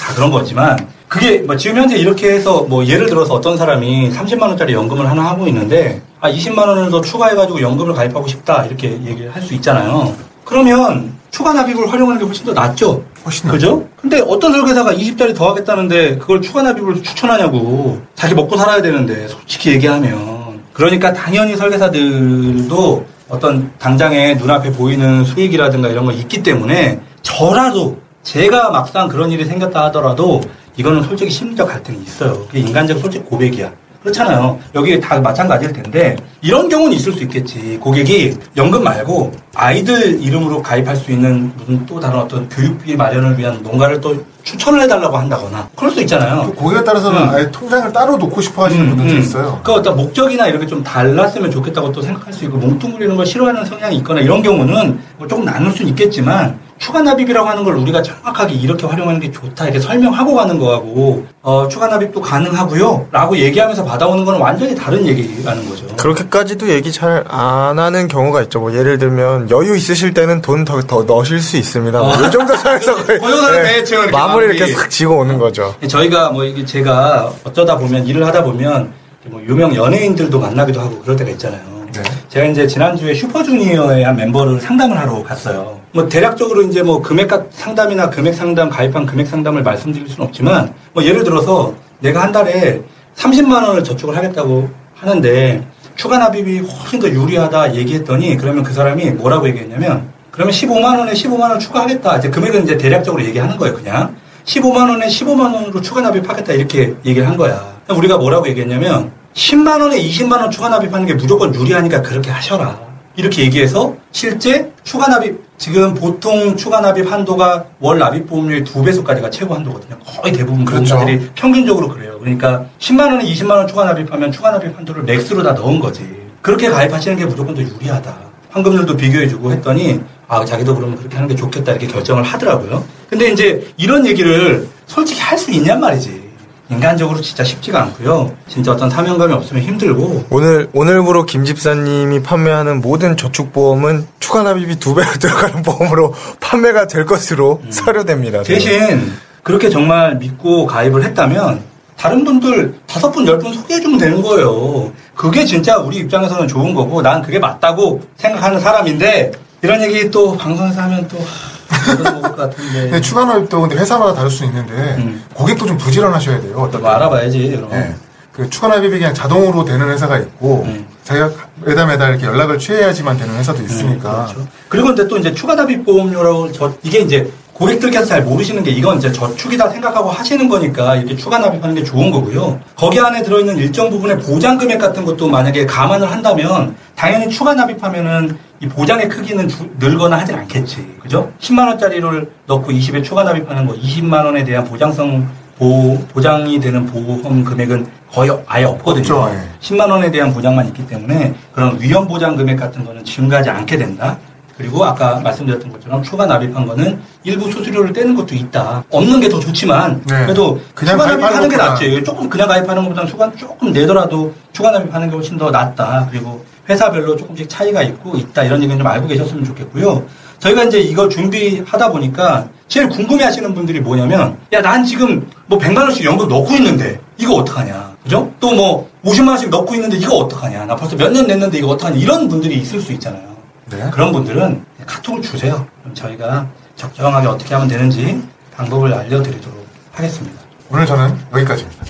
다 그런 거지만 그게 뭐 지금 현재 이렇게 해서 뭐 예를 들어서 어떤 사람이 30만 원짜리 연금을 하나 하고 있는데 아 20만 원을 더 추가해가지고 연금을 가입하고 싶다 이렇게 얘기를 할 수 있잖아요. 그러면 추가 납입을 활용하는 게 훨씬 더 낫죠. 훨씬 낫죠. 그죠? 근데 어떤 설계사가 20짜리 더 하겠다는데 그걸 추가 납입을 추천하냐고. 자기 먹고 살아야 되는데 솔직히 얘기하면. 그러니까 당연히 설계사들도 어떤 당장에 눈앞에 보이는 수익이라든가 이런 거 있기 때문에 저라도 제가 막상 그런 일이 생겼다 하더라도 이거는 솔직히 심리적 갈등이 있어요. 그게 인간적 솔직 고백이야. 그렇잖아요. 여기 다 마찬가지일 텐데 이런 경우는 있을 수 있겠지. 고객이 연금 말고 아이들 이름으로 가입할 수 있는 무슨 또 다른 어떤 교육비 마련을 위한 뭔가를 또 추천을 해달라고 한다거나 그럴 수 있잖아요. 또 고객에 따라서는 음. 아예 통장을 따로 놓고 싶어 하시는 분들도 있어요. 그 어떤 목적이나 이런 게좀 달랐으면 좋겠다고 또 생각할 수 있고 뭉뚱그리는 걸 싫어하는 성향이 있거나 이런 경우는 뭐 조금 나눌 수는 있겠지만 추가 납입이라고 하는 걸 우리가 정확하게 이렇게 활용하는 게 좋다 이렇게 설명하고 가는 거하고 어, 추가 납입도 가능하고요 라고 얘기하면서 받아오는 건 완전히 다른 얘기라는 거죠. 그렇게까지도 얘기 잘 안 하는 경우가 있죠. 뭐 예를 들면 여유 있으실 때는 돈 더 더 넣으실 수 있습니다. 뭐이 정도 선에서 고용하는 이렇게 마무리 마무리. 이렇게 싹 지고 오는 거죠. 저희가 뭐 이게 제가 어쩌다 보면 일을 하다 보면 뭐 유명 연예인들도 만나기도 하고 그럴 때가 있잖아요. 네. 제가 이제 지난주에 슈퍼주니어의 한 멤버를 상담을 하러 갔어요. 뭐 대략적으로 이제 뭐 금액 가- 상담이나 금액 상담, 가입한 금액 상담을 말씀드릴 수는 없지만 뭐 예를 들어서 내가 한 달에 30만 원을 저축을 하겠다고 하는데 추가 납입이 훨씬 더 유리하다 얘기했더니 그러면 그 사람이 뭐라고 얘기했냐면 그러면 15만 원에 15만 원 추가하겠다. 이제 금액은 이제 대략적으로 얘기하는 거예요, 그냥. 15만 원에 15만 원으로 추가 납입하겠다 이렇게 얘기를 한 거야. 우리가 뭐라고 얘기했냐면 10만 원에 20만 원 추가 납입하는 게 무조건 유리하니까 그렇게 하셔라. 이렇게 얘기해서 실제 추가 납입 지금 보통 추가 납입 한도가 월 납입 보험료의 두 배속까지가 최고 한도거든요. 거의 대부분 그렇죠. 보험사들이 평균적으로 그래요. 그러니까 10만 원에 20만 원 추가 납입하면 추가 납입 한도를 max로 다 넣은 거지. 그렇게 가입하시는 게 무조건 더 유리하다. 환급률도 비교해주고 했더니 아 자기도 그러면 그렇게 하는 게 좋겠다 이렇게 결정을 하더라고요. 근데 이제 이런 얘기를 솔직히 할 수 있냔 말이지. 인간적으로 진짜 쉽지가 않고요. 진짜 어떤 사명감이 없으면 힘들고 오늘 오늘부로 김 집사님이 판매하는 모든 저축보험은 추가 납입이 두 배로 들어가는 보험으로 판매가 될 것으로 서류됩니다. 음. 대신 그렇게 정말 믿고 가입을 했다면 다른 분들 다섯 분, 열 분 소개해주면 되는 거예요. 그게 진짜 우리 입장에서는 좋은 거고 난 그게 맞다고 생각하는 사람인데 이런 얘기 또 방송에서 하면 또 것 같은데 근데 추가 납입도 근데 회사마다 다를 수 있는데 음. 고객도 좀 부지런하셔야 돼요. 어떤 뭐 알아봐야지 그럼. 네. 그 추가 납입이 그냥 자동으로 되는 회사가 있고 음. 자기가 매달 매달 이렇게 연락을 취해야지만 되는 회사도 있으니까 그렇죠. 그리고 근데 또 이제 추가 납입 보험료라고 저 이게 이제 고객들께서 잘 모르시는 게 이건 이제 저축이다 생각하고 하시는 거니까 이렇게 추가 납입하는 게 좋은 거고요. 거기 안에 들어있는 일정 부분의 보장 금액 같은 것도 만약에 감안을 한다면 당연히 추가 납입하면은 이 보장의 크기는 주- 늘거나 하진 않겠지. 그죠? 10만 원짜리를 넣고 20에 추가 납입하는 거 20만 원에 대한 보장성 보, 보장이 되는 보험 금액은 거의 아예 없거든요. 예. 10만 원에 대한 보장만 있기 때문에 그런 위험 보장 금액 같은 거는 증가하지 않게 된다. 그리고 아까 말씀드렸던 것처럼 추가 납입한 거는 일부 수수료를 떼는 것도 있다. 없는 게 더 좋지만 네. 그래도 그냥 추가 납입하는 게. 낫지. 조금 그냥 가입하는 것보다는 추가 조금 내더라도 추가 납입하는 게 훨씬 더 낫다. 그리고 회사별로 조금씩 차이가 있고 있다 이런 얘기는 좀 알고 계셨으면 좋겠고요. 저희가 이제 이걸 준비하다 보니까 제일 궁금해 하시는 분들이 뭐냐면 야 난 지금 뭐 100만 원씩 연금 넣고 있는데 이거 어떡하냐. 그죠? 또 뭐 50만 원씩 넣고 있는데 이거 어떡하냐. 나 벌써 몇 년 냈는데 이거 어떡하냐. 이런 분들이 있을 수 있잖아요. 네. 그런 분들은 카톡을 주세요. 그럼 저희가 적정하게 어떻게 하면 되는지 방법을 알려드리도록 하겠습니다. 오늘 저는 여기까지입니다.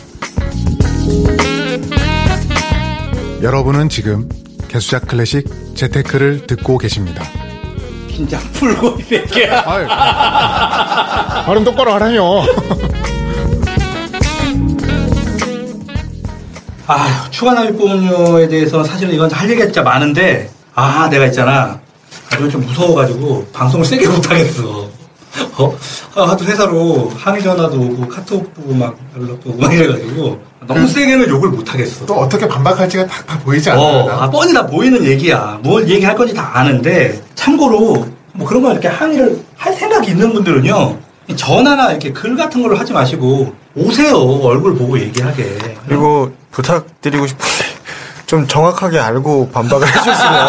여러분은 지금 개수작 클래식 재테크를 듣고 계십니다. 긴장 풀고 이 새끼야. 발음 똑바로 하라뇨. 아 추가 납입 보험료에 대해서 사실은 이건 할 얘기가 진짜 많은데 아 내가 있잖아 아주 좀 무서워가지고 방송을 세게 못하겠어. 어? 아, 하도 회사로 항의 전화도 오고 카톡도 막 연락도 오고 막 이래가지고 너무 세게는 욕을 못하겠어. 또 어떻게 반박할지가 다, 다 보이지 어, 않나요? 아, 뻔히 다 보이는 얘기야. 뭘 얘기할 건지 다 아는데, 참고로, 뭐 그런 거 이렇게 항의를 할 생각이 있는 분들은요, 이 전화나 이렇게 글 같은 걸로 하지 마시고, 오세요. 얼굴 보고 얘기하게. 그리고 부탁드리고 싶은 게 좀 정확하게 알고 반박을 해주시면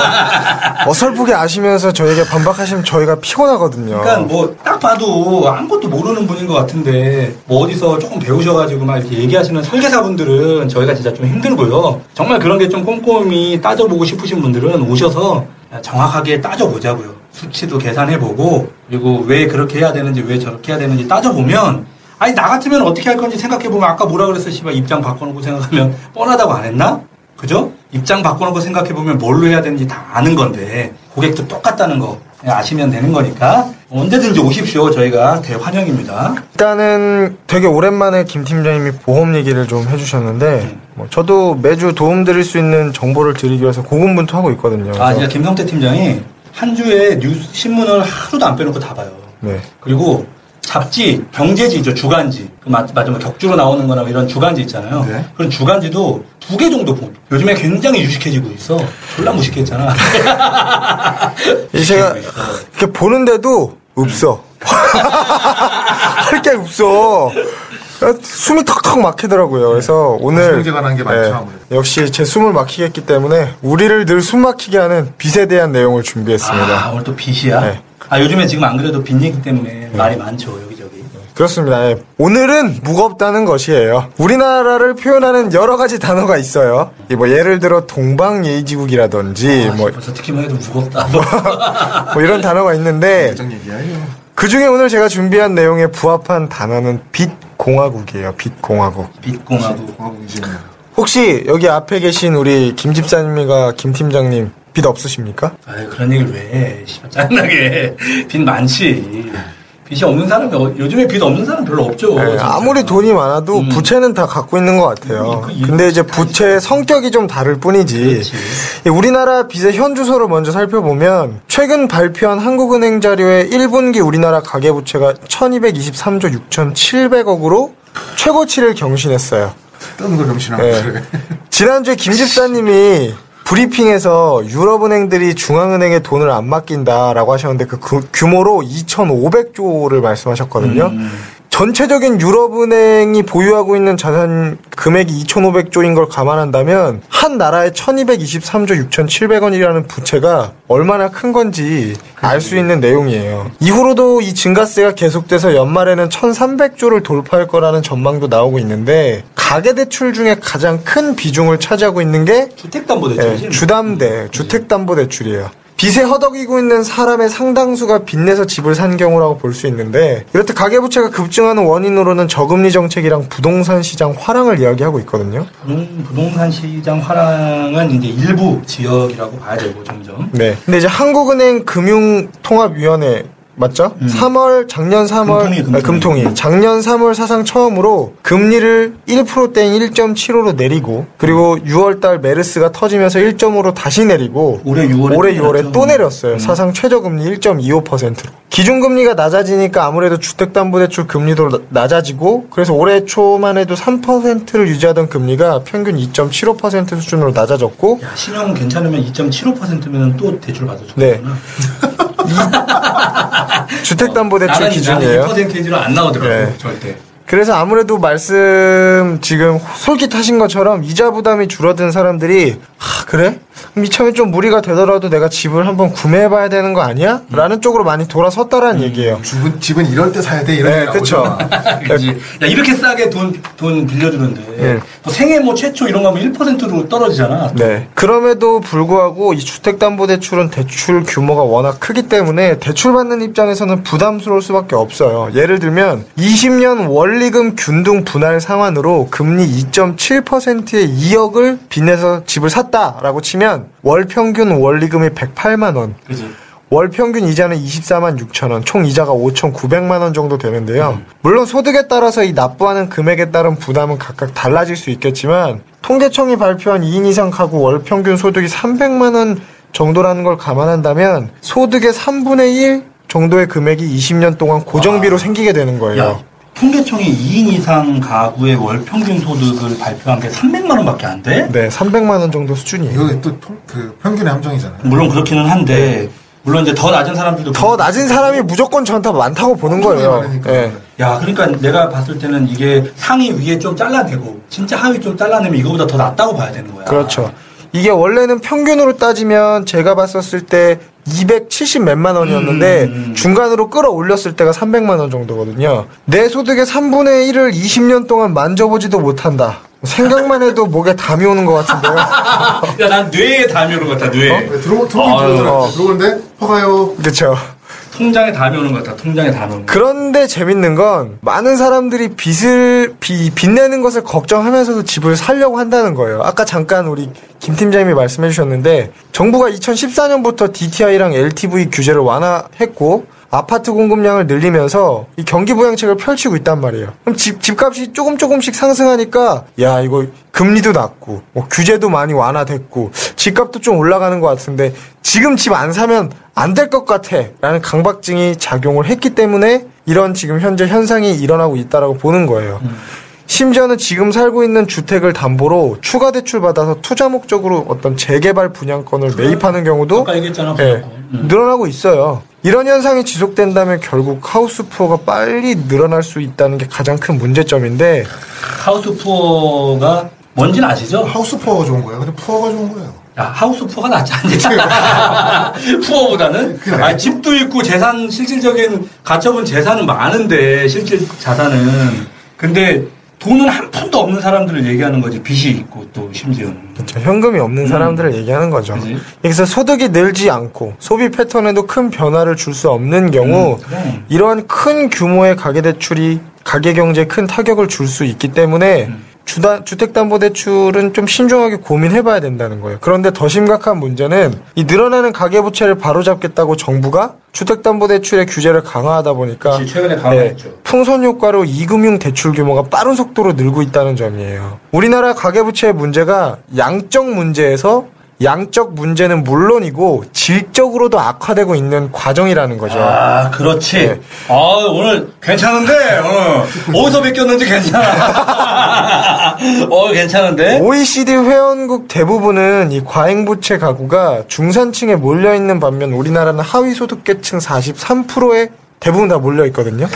어설프게 아시면서 저에게 반박하시면 저희가 피곤하거든요. 그러니까 뭐 딱 봐도 아무것도 모르는 분인 것 같은데 뭐 어디서 조금 배우셔가지고 막 이렇게 얘기하시는 설계사분들은 저희가 진짜 좀 힘들고요. 정말 그런 게 좀 꼼꼼히 따져보고 싶으신 분들은 오셔서 정확하게 따져보자고요. 수치도 계산해보고 그리고 왜 그렇게 해야 되는지 왜 저렇게 해야 되는지 따져보면 아니 나 같으면 어떻게 할 건지 생각해보면 아까 뭐라 그랬어 씨발 입장 바꿔놓고 생각하면 뻔하다고 안 했나? 그죠? 입장 바꿔놓고 생각해보면 뭘로 해야 되는지 다 아는 건데 고객도 똑같다는 거 아시면 되는 거니까 언제든지 오십시오 저희가 대환영입니다 일단은 되게 오랜만에 김 팀장님이 보험 얘기를 좀 해주셨는데 뭐 저도 매주 도움 드릴 수 있는 정보를 드리기 위해서 고군분투하고 있거든요. 아 그래서 진짜 김성태 팀장이 한 주에 뉴스 신문을 하루도 안 빼놓고 다 봐요 네. 그리고 잡지, 경제지죠, 주간지. 그 맞, 맞아, 뭐 격주로 나오는 거나 뭐 이런 주간지 있잖아요. 네. 그런 주간지도 두 개 정도 보 요즘에 굉장히 유식해지고 있어. 졸라 무식했잖아. 이 제가 이렇게 보는데도 없어. 할게 없어. 숨이 턱턱 막히더라고요. 그래서 오늘 난게 많죠, 아무래도. 역시 제 숨을 막히겠기 때문에 우리를 늘 숨 막히게 하는 빚에 대한 내용을 준비했습니다. 아, 오늘 또 빚이야? 네. 아, 요즘에 지금 안 그래도 빚 얘기 때문에 말이 많죠, 여기저기. 그렇습니다. 예. 오늘은 무겁다는 것이에요. 우리나라를 표현하는 여러 가지 단어가 있어요. 이뭐 예를 들어 동방예의지국이라든지 아, 뭐, 벌써 듣기만 해도 무겁다. 뭐 이런 단어가 있는데. 그 중에 오늘 제가 준비한 내용에 부합한 단어는 빛공화국이에요. 빛공화국. 빚공하고. 공화국이시네요. 혹시 여기 앞에 계신 우리 김 집사님과 김 팀장님 빚 없으십니까? 아유, 그런 얘기를 왜 해. 짜증나게. 빚 많지. 빚이 없는 사람이, 어- 요즘에 빚 없는 사람 별로 없죠. 네. 아무리 돈이 많아도 음. 부채는 다 갖고 있는 것 같아요. 그 이유 근데 이제 부채의 성격이 좀 다를 뿐이지. 그렇지. 이 우리나라 빚의 현주소를 먼저 살펴보면 최근 발표한 한국은행 자료에 1분기 우리나라 가계부채가 1223조 6,700억으로 최고치를 경신했어요. 걸 경신하고 네. 그래. 지난주에 김 집사님이 브리핑에서 유럽은행들이 중앙은행에 돈을 안 맡긴다라고 하셨는데 그그 규모로 2,500조를 말씀하셨거든요. 음. 전체적인 유럽은행이 보유하고 있는 자산 금액이 2,500조인 걸 감안한다면 한 나라의 1,223조 6,700원이라는 부채가 얼마나 큰 건지 알 수 있는 내용이에요. 이후로도 이 증가세가 계속돼서 연말에는 1,300조를 돌파할 거라는 전망도 나오고 있는데 가계대출 중에 가장 큰 비중을 차지하고 있는 게 주택담보대출이지. 예, 주담대, 주택담보대출이에요. 빚에 허덕이고 있는 사람의 상당수가 빚내서 집을 산 경우라고 볼 수 있는데 이렇듯 가계부채가 급증하는 원인으로는 저금리 정책이랑 부동산 시장 화랑을 이야기하고 있거든요. 부동, 부동산 시장 화랑은 이제 일부 지역이라고 봐야 되고 점점. 네. 근데 이제 한국은행 금융통합위원회 맞죠? 3월 작년 3월 금통위, 금통위. 아, 금통위 작년 3월 사상 처음으로 금리를 1%대인 1.75로 내리고 그리고 6월달 메르스가 터지면서 1.5로 다시 내리고 올해 6월에 올해 또 6월에 내렸죠. 또 내렸어요. 음. 사상 최저금리 1.25%로. 기준금리가 낮아지니까 아무래도 주택담보대출 금리도 나- 낮아지고 그래서 올해 초만 해도 3%를 유지하던 금리가 평균 2.75% 수준으로 낮아졌고 야, 신용 괜찮으면 2.75%면 또 대출 받아줘. 네. 주택담보대출 기준이에요. 나는 2%로 안 나오더라고, 네. 절대. 그래서 아무래도 말씀 지금 솔깃하신 것처럼 이자 부담이 줄어든 사람들이 아 그래? 그럼 이참에 좀 무리가 되더라도 내가 집을 한번 구매해봐야 되는 거 아니야? 라는 쪽으로 많이 돌아섰다라는 얘기예요. 집은, 집은 이럴 때 사야 돼. 이런 네. 그지 야, 이렇게 싸게 돈, 돈 빌려주는데. 네. 뭐 생애 뭐 최초 이런 거 하면 1%로 떨어지잖아. 네. 그럼에도 불구하고 이 주택담보대출은 대출 규모가 워낙 크기 때문에 대출 받는 입장에서는 부담스러울 수밖에 없어요. 예를 들면 20년 원리 금 균등 분할 상환으로 금리 2.7%의 2억을 빚내서 집을 샀다라고 치면 월 평균 원리금이 108만 원. 그지 월 평균 이자는 24만 6천 원, 총 이자가 5,900만 원 정도 되는데요. 물론 소득에 따라서 이 납부하는 금액에 따른 부담은 각각 달라질 수 있겠지만 통계청이 발표한 2인 이상 가구 월 평균 소득이 300만 원 정도라는 걸 감안한다면 소득의 3분의 1 정도의 금액이 20년 동안 고정비로 생기게 되는 거예요. 야, 통계청이 2인 이상 가구의 월 평균 소득을 발표한 게 300만 원밖에 안 돼? 네, 300만 원 정도 수준이에요. 이거 또 통- 그 평균의 함정이잖아요. 물론 그렇기는 한데 물론 이제 더 낮은 사람들도 더 낮은 사람이 무조건 저한테 많다고 보는 거예요. 예. 야, 그러니까 내가 봤을 때는 이게 상위 위에 좀 잘라내고 진짜 하위 좀 잘라내면 이거보다 더 낫다고 봐야 되는 거야. 그렇죠. 이게 원래는 평균으로 따지면 제가 봤었을 때 270 몇만 원이었는데 음. 중간으로 끌어올렸을 때가 300만 원 정도거든요. 내 소득의 3분의 1을 20년 동안 만져보지도 못한다. 생각만 해도 목에 담이 오는 것 같은데요. 야, 난 뇌에 담이 오는 것 같아, 뇌에. 네, 들어, 들어오긴 아유, 들어오더라고요. 어. 들어오는데, 허가요. 그렇죠. 통장에 담이 오는 것 같아, 통장에 담이 오는. 그런데 재밌는 건 많은 사람들이 빚을 비, 빚내는 것을 걱정하면서도 집을 살려고 한다는 거예요. 아까 잠깐 우리 김 팀장님이 말씀해 주셨는데 정부가 2014년부터 DTI랑 LTV 규제를 완화했고 아파트 공급량을 늘리면서 이 경기 부양책을 펼치고 있단 말이에요. 그럼 집, 집값이 조금 조금씩 상승하니까 야 이거 금리도 낮고 뭐 규제도 많이 완화됐고 집값도 좀 올라가는 것 같은데 지금 집 안 사면 안 될 것 같아 라는 강박증이 작용을 했기 때문에 이런 지금 현재 현상이 일어나고 있다라고 보는 거예요. 심지어는 지금 살고 있는 주택을 담보로 추가 대출 받아서 투자 목적으로 어떤 재개발 분양권을 매입하는 경우도 아까 얘기했잖아, 예. 늘어나고 있어요. 이런 현상이 지속된다면 결국 하우스 푸어가 빨리 늘어날 수 있다는 게 가장 큰 문제점인데 하우스 푸어가 뭔지는 아시죠? 하우스 푸어가 좋은 거예요. 근데 푸어가 좋은 거예요. 야, 하우스 푸어가 낫지 않냐? 푸어보다는? 아, 집도 있고 재산, 실질적인 가처분 재산은 많은데, 실질 자산은. 근데 돈은 한 푼도 없는 사람들을 얘기하는 거지. 빚이 있고 또 심지어는. 그렇죠. 현금이 없는 사람들을 얘기하는 거죠. 음. 그지? 여기서 소득이 늘지 않고 소비 패턴에도 큰 변화를 줄 수 없는 경우 음, 그래. 이러한 큰 규모의 가계 대출이 가계 경제에 큰 타격을 줄 수 있기 때문에 음. 주다, 주택담보대출은 좀 신중하게 고민해봐야 된다는 거예요. 그런데 더 심각한 문제는 이 늘어나는 가계부채를 바로잡겠다고 정부가 주택담보대출의 규제를 강화하다 보니까 그치, 최근에 강화했죠. 네, 풍선 효과로 이금융 대출 규모가 빠른 속도로 늘고 있다는 점이에요. 우리나라 가계부채의 문제가 양적 문제에서 양적 문제는 물론이고 질적으로도 악화되고 있는 과정이라는 거죠. 아, 그렇지. 네. 아, 오늘 괜찮은데? 어. 어디서 뵙겼는지 괜찮아. 어, 괜찮은데? OECD 회원국 대부분은 이 과잉부채 가구가 중산층에 몰려 있는 반면 우리나라는 하위 소득계층 43%에 대부분 다 몰려 있거든요.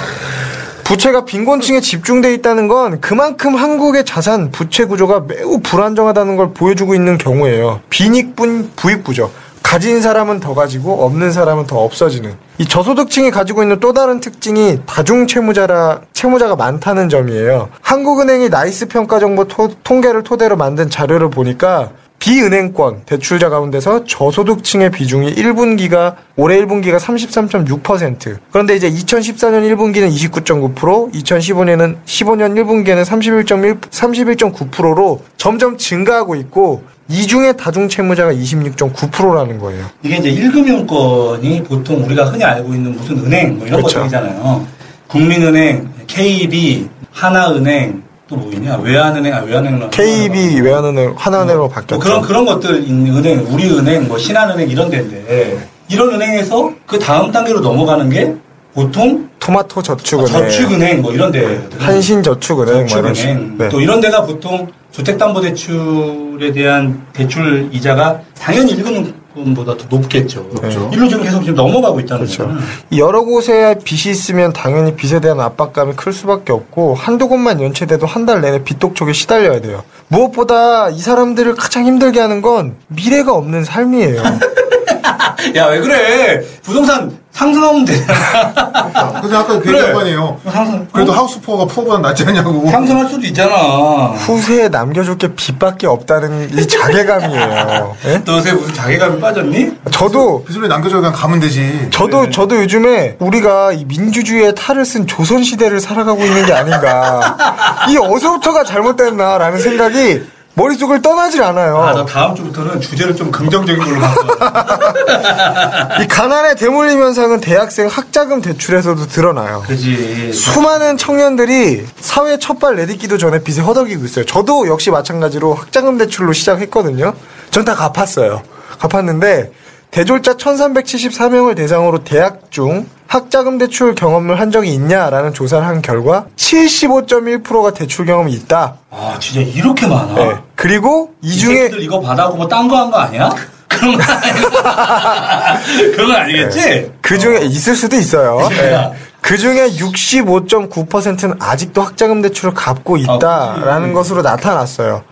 부채가 빈곤층에 집중돼 있다는 건 그만큼 한국의 자산 부채 구조가 매우 불안정하다는 걸 보여주고 있는 경우예요. 빈익분 부익부죠. 가진 사람은 더 가지고 없는 사람은 더 없어지는 이 저소득층이 가지고 있는 또 다른 특징이 다중 채무자라 채무자가 많다는 점이에요. 한국은행이 나이스 평가 정보 토- 통계를 토대로 만든 자료를 보니까 비은행권 대출자 가운데서 저소득층의 비중이 1분기가 올해 1분기가 33.6% 그런데 이제 2014년 1분기는 29.9% 2015년은 15년 1분기에는 31.1 31.9%로 점점 증가하고 있고 이 중에 다중 채무자가 26.9%라는 거예요. 이게 이제 1금융권이 보통 우리가 흔히 알고 있는 무슨 은행 뭐 이런 그렇죠. 것들이잖아요. 국민은행, KB, 하나은행, 또 뭐 있냐? 외환은행, 아, 외환은행. KB 외환은행 하나은행으로 바뀌었죠. 뭐 그런, 그런 것들 은행, 우리은행, 뭐 신한은행 이런 데인데, 이런 은행에서 그 다음 단계로 넘어가는 게 보통 토마토 저축은행, 저축은행 뭐 이런 데 한신 저축은행, 뭐 식. 저축은행 네. 또 이런 데가 보통 주택담보대출에 대한 대출 이자가 당연히 일금 보다 더 높겠죠. 높죠. 일로 지금 계속 지금 넘어가고 있다는 그렇죠. 거잖아요. 여러 곳에 빚이 있으면 당연히 빚에 대한 압박감이 클 수밖에 없고 한두 곳만 연체돼도 한 달 내내 빚 독촉에 시달려야 돼요. 무엇보다 이 사람들을 가장 힘들게 하는 건 미래가 없는 삶이에요. 야 왜 그래? 부동산 상승하면 되잖아. 근데 아까 그 그래. 얘기한 거 아니에요. 상승. 그래도 어? 하우스 푸어가 푸어보다 낫지 않냐고. 상승할 수도 있잖아. 후세에 남겨줄 게 빚밖에 없다는 이 자괴감이에요. 예? 너 요새 무슨 자괴감이 빠졌니? 저도 빚을 남겨줘 그냥 가면 되지. 저도 저도 요즘에 우리가 이 민주주의의 탈을 쓴 조선 시대를 살아가고 있는 게 아닌가. 이 어서부터가 잘못됐나라는 생각이 머릿속을 떠나질 않아요. 아, 나 다음 주부터는 주제를 좀 긍정적인 걸로 바꿔. 이 가난의 대물림 현상은 대학생 학자금 대출에서도 드러나요. 그지. 수많은 청년들이 사회 첫발 내딛기도 전에 빚에 허덕이고 있어요. 저도 역시 마찬가지로 학자금 대출로 시작했거든요. 전 다 갚았어요. 갚았는데 대졸자 1374명을 대상으로 대학 중 학자금 대출 경험을 한 적이 있냐라는 조사를 한 결과 75.1%가 대출 경험이 있다. 아, 진짜 이렇게 많아? 네. 그리고 이 이 중에 새끼들 이거 받아고 뭐딴거 한 거 아니야? 그런 거 아니야? 그런 건 아니겠지? 그 중에 있을 수도 있어요. 있어요. 그 중에 65.9%는 아직도 학자금 대출을 갚고 있다라는 아, 것으로 나타났어요.